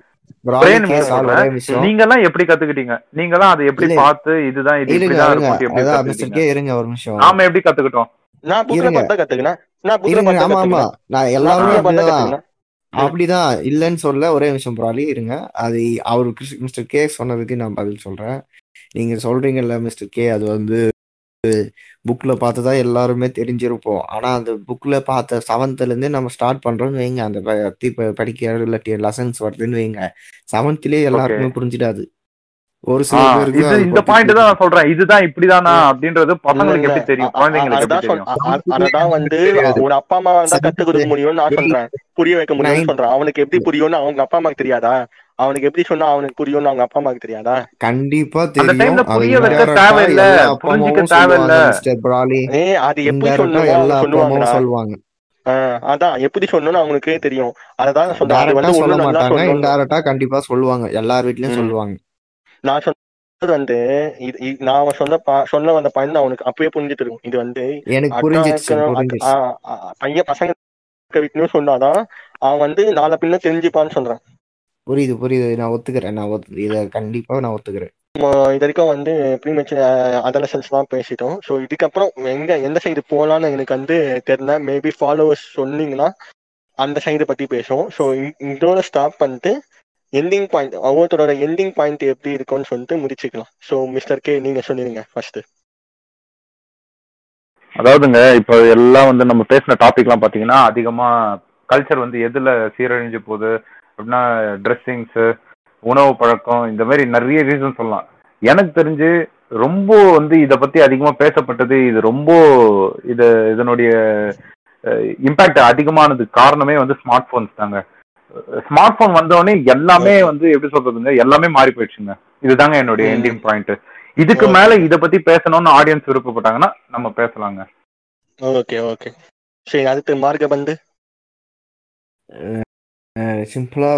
நீங்க எல்லாம் எப்படி கத்துக்கிட்டீங்க? நீங்க எல்லாம் அதை எப்படி. பார்த்து இதுதான் இது இப்படிதான் இருக்கும் எப்படி அதான் மிஸ்டர் கத்துக்கிட்டீங்க கே இருங்க ஒரு நிமிஷம். நாம எப்படி கத்துக்கிட்டோம்? நான் புக்ல. பார்த்தா கத்துக்கினேன். நான் பார்த்தா நான் அப்படிதான் இல்லைன்னு சொல்ல ஒரே நிமிஷம் ப்ராலி இருங்க. அது அவர் மிஸ்டர் கே சொன்னதுக்கு நான் பதில் சொல்றேன். நீங்க சொல்றீங்கல்ல மிஸ்டர் கே அது வந்து புக்ல பார்த்துதான் எல்லாருமே தெரிஞ்சிருப்போம். ஆனா அந்த புக்ல பார்த்த செவன்த்ல இருந்து நம்ம ஸ்டார்ட் பண்றோம்னு வைங்க. அந்த ப- பத்தி ப- படிக்க இல்லாட்டி லெசன்ஸ் வருதுன்னு வைங்க. செவன்த்லயே எல்லாருக்குமே புரிஞ்சிடாது. ஒரு சில பேருக்கு இந்த பாயிண்ட் தான் நான் சொல்றேன். இதுதான் இப்படிதானா அப்படின்றது பசங்களுக்கு எப்படி தெரியும்? குழந்தைங்களுக்கு எப்படி அததான் சொல் தெரியும்? அ- அ- செவன்த்லயே அததான் வந்து ஒரு அப்பா அம்மா தான் கத்து கொடுக்க முடியும்னு நான் சொல்றேன். புரிய வைக்க முடியும்னு சொல்றேன். அவனுக்கு எப்படி புரியும்னு அவங்க அப்பா அம்மாக்கு தெரியாதா? அவனுக்கு எப்படி சொன்னா அவனுக்கு புரியும்னு அவங்க அப்பா அம்மாக்கு தெரியாதா? கண்டிப்பா அந்த தெரியும். புரிய வைக்க தேவையில்ல. புரிஞ்சுக்க தேவையில்ல. சொல்லுவாங்க மிஸ்டர் பிராலி. ஏ அது எப்படி அம்மாவும் சொல்லுவாங்க. ஆஹ் அதான் எப்படி சொல்லணும்னு அவங்களுக்கே தெரியும். அததான் நான் சொல்றேன். அது டைரக்டா வந்து சொல்ல மாட்டாங்க. சொல்லணும்னு இன்டைரக்டா கண்டிப்பா சொல்லுவாங்க. எல்லார் வீட்லயும். சொல்லுவாங்க. நான் சொன்னது வந்து நான் சொன்ன சொல்ல வந்த பாயிண்ட் அவனுக்கு அப்பயே புரிஞ்சுட்டு இருக்கும். இது வந்து எனக்கு பையன் பசங்க வீட்லயும் சொன்னாதான் அவன் வந்து நாளை பின்ன தெரிஞ்சுப்பான்னு சொல்றேன். புரியுது புரியுது. நான் ஒத்துக்கிறேன். நான் ஒத்து இதை கண்டிப்பா நான் ஒத்துக்கிறேன். இது வரைக்கும் வந்து ப்ரீமெச்சர் அதலசன்ஸ் தான் பேசிட்டோம். ஸோ இதுக்கப்புறம் எங்க எந்த சைடு போகலான்னு எனக்கு வந்து தெரியல. மேபி ஃபாலோவர்ஸ் சொன்னீங்கன்னா அந்த சைடு பத்தி பேசுவோம். ஸோ இதோட ஸ்டாப் பண்ணிட்டு எண்டிங் பாயிண்ட் ஒவ்வொருத்தரோட எண்டிங் பாயிண்ட் எப்படி இருக்கும்னு சொல்லிட்டு முடிச்சுக்கலாம். ஸோ மிஸ்டர் கே நீங்க சொல்லிடுங்க ஃபர்ஸ்ட் அதாவதுங்க இப்போ எல்லாம் வந்து நம்ம பேசின டாபிக்லாம் பார்த்தீங்கன்னா அதிகமா கல்ச்சர் வந்து எதுல சீரழிஞ்சு போகுது? அப்படின்னா ட்ரெஸ்ஸிங்ஸ் உணவு பழக்கம் இந்த மாதிரி நிறைய ரீசன் சொல்லலாம். எனக்கு தெரிஞ்சு ரொம்ப வந்து இதை பத்தி அதிகமா பேசப்பட்டது இது ரொம்ப இது இதனுடைய இம்பாக்ட் அதிகமானதுக்கு காரணமே வந்து ஸ்மார்ட் போன்ஸ் தாங்க. ஸ்மார்ட் போன் வந்தோடனே எல்லாமே வந்து எப்படி சொல்றதுங்க எல்லாமே மாறி போயிடுச்சுங்க. இதுதாங்க என்னுடைய. எண்டிங் பாயிண்ட் இதுக்கு Okay. மேல இத பத்தி பேசணும்னு ஆடியன்ஸ் விருப்பப்பட்டாங்கன்னா நம்ம பேசலாங்க. ஓகே ஓகே சரி அடுத்து மார்க்க பந்து சிம்பிளா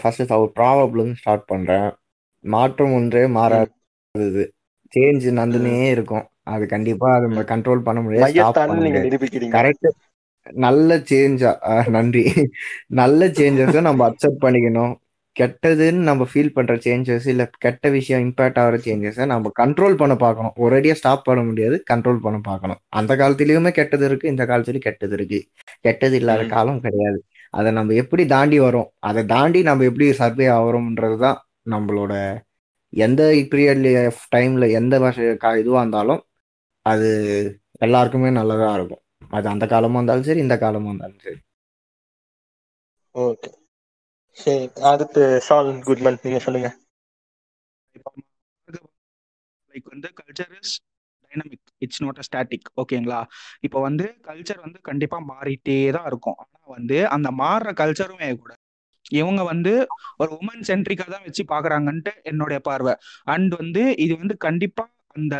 ஃபர்ஸ்ட் ஒரு ப்ராப்ளம் ஸ்டார்ட் பண்றேன். மாற்றம் ஒன்றே மாறாதது. சேஞ்ச் நந்துனே இருக்கும். அது கண்டிப்பா அது நம்ம கண்ட்ரோல் பண்ண முடியாது கரெக்ட் நல்ல சேஞ்சா நன்றி. நல்ல சேஞ்சஸை நம்ம அக்செப்ட் பண்ணிக்கணும். கெட்டதுன்னு நம்ம ஃபீல் பண்ற சேஞ்சஸ் இல்ல கெட்ட விஷயம் இம்பாக்ட் ஆகிற சேஞ்சஸை நம்ம கண்ட்ரோல் பண்ண பார்க்கணும். ஒரேடியா ஸ்டாப் பண்ண முடியாது கண்ட்ரோல் பண்ண பார்க்கணும். அந்த காலத்துலயுமே கெட்டது இருக்கு இந்த காலத்துலயும் கெட்டது இருக்கு. கெட்டது இல்லாத. காலம் கிடையாது. அதை நம்ம எப்படி தாண்டி வரோம்? அதை தாண்டி நம்ம எப்படி சர்வே ஆகிறோம்ன்றது தான் நம்மளோட எந்த பீரியட்ல டைம்ல எந்த வருஷ கா- இதுவா இருந்தாலும் அது எல்லாருக்குமே நல்லதா இருக்கும். அது அந்த காலமா இருந்தாலும் சரி இந்த காலமா இருந்தாலும் சரி. ஓகே. சரி அடுத்து சால் குட்மன் நீங்க சொல்லுங்க. லைக் வந்து culture is dynamic it's not a static ஓகேங்களா இப்போ வந்து கல்ச்சர் வந்து கண்டிப்பா மாறிட்டே தான் இருக்கும். ஆனா வந்து அந்த மாறுற கல்ச்சருமே கூட இவங்க வந்து ஒரு உமன் சென்ட்ரிக்கா தான் வச்சு பாக்குறாங்கன்ட்டு என்னுடைய பார்வை. அண்ட் வந்து இது வந்து கண்டிப்பா அந்த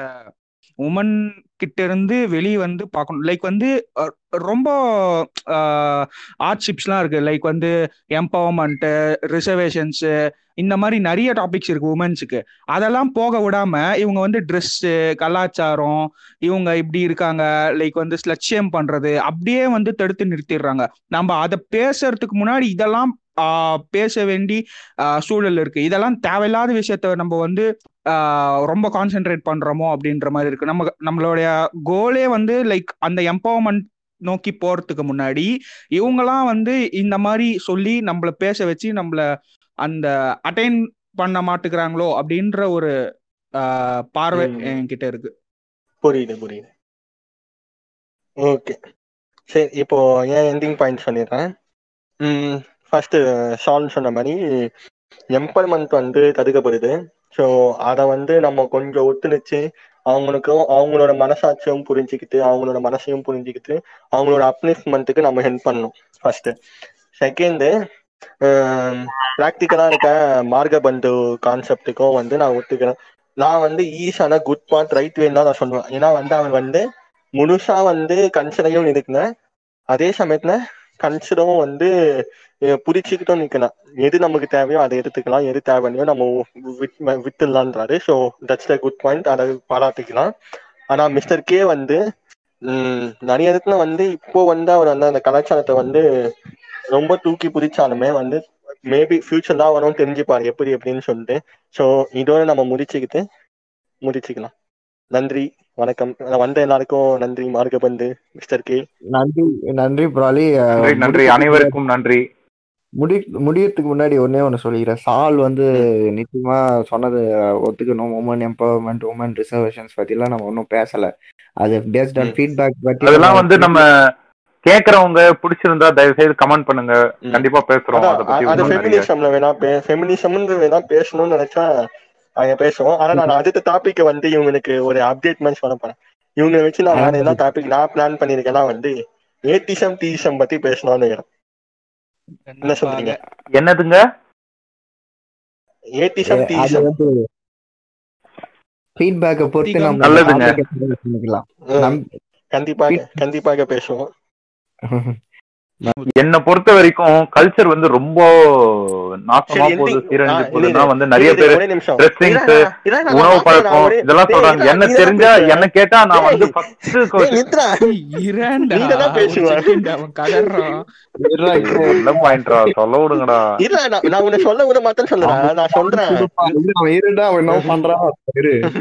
உமன் கிட்ட இருந்து வெளியே வந்து பார்க்கணும். லைக் வந்து ரொம்ப ஆர்ட்ஷிப்ஸ்லாம் இருக்கு. லைக் வந்து எம்பவர்மெண்ட்டு ரிசர்வேஷன்ஸு இந்த மாதிரி நிறைய டாபிக்ஸ் இருக்கு உமன்ஸுக்கு அதெல்லாம் போக விடாம இவங்க வந்து ட்ரெஸ்ஸு கலாச்சாரம் இவங்க இப்படி இருக்காங்க. லைக் வந்து ஸ்லட்சியம் பண்றது அப்படியே வந்து தடுத்து நிறுத்திடுறாங்க. நம்ம அதை பேசுறதுக்கு முன்னாடி இதெல்லாம் பேச வேண்டி சூழல் இருக்கு. இதெல்லாம் தேவையில்லாத விஷயத்த நம்ம வந்து ரொம்ப கான்சென்ட்ரேட் பண்றோமோ அப்படின்ற மாதிரி இருக்கு. நம்ம நம்மளுடைய கோலே வந்து லைக் அந்த எம்பவர்மெண்ட் நோக்கி போறதுக்கு முன்னாடி இவங்கெல்லாம் வந்து இந்த மாதிரி சொல்லி நம்மள பேச வச்சு நம்மள அந்த அட்டைன் பண்ண மாட்டுக்கிறாங்களோ அப்படின்ற ஒரு பார்வை. என்கிட்ட இருக்கு. புரியுது புரியுது. ஓகே. சரி இப்போ ஏன் எண்டிங் பாயிண்ட் சொல்லிடுறேன். ம் ஃபர்ஸ்ட் ஷால் uh, சொன்ன மாதிரி எம்பல்மெண்ட் வந்து தடுக்கப்படுது. ஸோ அதை வந்து நம்ம கொஞ்சம் ஒத்துழைச்சு அவங்களுக்கும் அவங்களோட மனசாட்சியும் புரிஞ்சுக்கிட்டு அவங்களோட மனசையும் புரிஞ்சுக்கிட்டு அவங்களோட அப்ளிஸ்மெண்ட்டுக்கு நம்ம ஹெல்ப் பண்ணணும் ஃபர்ஸ்ட் செகண்டு ப்ராக்டிக்கலாக இருக்க மார்கபந்து கான்செப்டுக்கும் வந்து நான் ஒத்துக்கிறேன். நான் வந்து ஈஸான குட் பார்ட் ரைட் வேன்னு தான் நான் சொல்லுவேன். ஏன்னா வந்து அவன் வந்து முழுசா வந்து கன்சிடையும் இருக்குனேன் அதே சமயத்துல கன்சிடரும் வந்து புரிச்சுக்கிட்டும் புடிச்சுக்கிட்டும் நிக்கலாம். எது நமக்கு தேவையோ அதை எடுத்துக்கலாம். எது தேவையோ நம்ம விட் வித்துடலான்றாரு so that's the good point அதை பாராட்டிக்கலாம். ஆனா மிஸ்டர் கே வந்து நிறைய இடத்துல வந்து இப்போ வந்து அவர் வந்து அந்த கலாச்சாரத்தை வந்து ரொம்ப தூக்கி பிடிச்சாலுமே வந்து மேபி ஃபியூச்சர் தான் வரும் தெரிஞ்சுப்பாரு. எப்படி எப்படின்னு சொல்லிட்டு. ஸோ இதோட நம்ம முடிச்சுக்கிட்டு முடிச்சுக்கலாம். நன்றி வணக்கம். நான் வந்த எல்லாருக்கும் நன்றி மார்கபந்து மிஸ்டர் கே. நன்றி நன்றி ப்ராலி. நன்றி நன்றி. அனைவருக்கும் நன்றி. முடி முடியறதுக்கு முன்னாடி ஒன்னே ஒன்று சொல்லிக்கிறேன். சால் வந்து நிச்சயமா சொன்னது ஒத்துக்கணும். உமன் எம்பவர்மெண்ட் உமன் ரிசர்வேஷன்ஸ் பத்திலாம் நம்ம ஒன்றும் பேசல. அது பேஸ்ட் ஆன். ஃபீட்பேக் பத்தி அதெல்லாம் வந்து நம்ம கேக்குறவங்க பிடிச்சிருந்தா தயவு செய்து கமெண்ட் பண்ணுங்க. கண்டிப்பா பேசுறோம். அதை பத்தி வேணா வேணா பேசணும்னு நினைச்சா அவங்க பேசுவோம். ஆனா நான் அடுத்த டாபிக் வந்து இவங்களுக்கு ஒரு அப்டேட் மாதிரி சொல்ல போறேன். இவங்க வச்சு நான் வேற என்ன டாபிக் நான் பிளான் பண்ணிருக்கேன்னா வந்து ஏத்திசம் டீசம் பத்தி பேசணும்னு. என்ன சொல்றீங்க? என்னதுங்க? ஏத்திசம் அது டீசம் ஃபீட்பேக்கை பொறுத்து நம்ம நல்லதுங்க. கண்டிப்பாக கண்டிப்பாக பேசுவோம். என்னை பொறுத்த வரைக்கும் கல்ச்சர் வந்து ரொம்ப நாசமா போகுது. சீரழிஞ்சு போகுதுன்னா வந்து நிறைய பேர் நான் உணவு பழக்கம் இதெல்லாம் சொல்றாங்க. என்ன தெரிஞ்சா. என்ன கேட்டா நான் வந்து சொல்ல விடுங்கடா. இல்ல நான் நான் உன்னை சொல்ல விட மாட்டேன்னு சொல்றேன் நான் சொல்றேன். அவன் இருடா அவன் என்ன பண்றான்.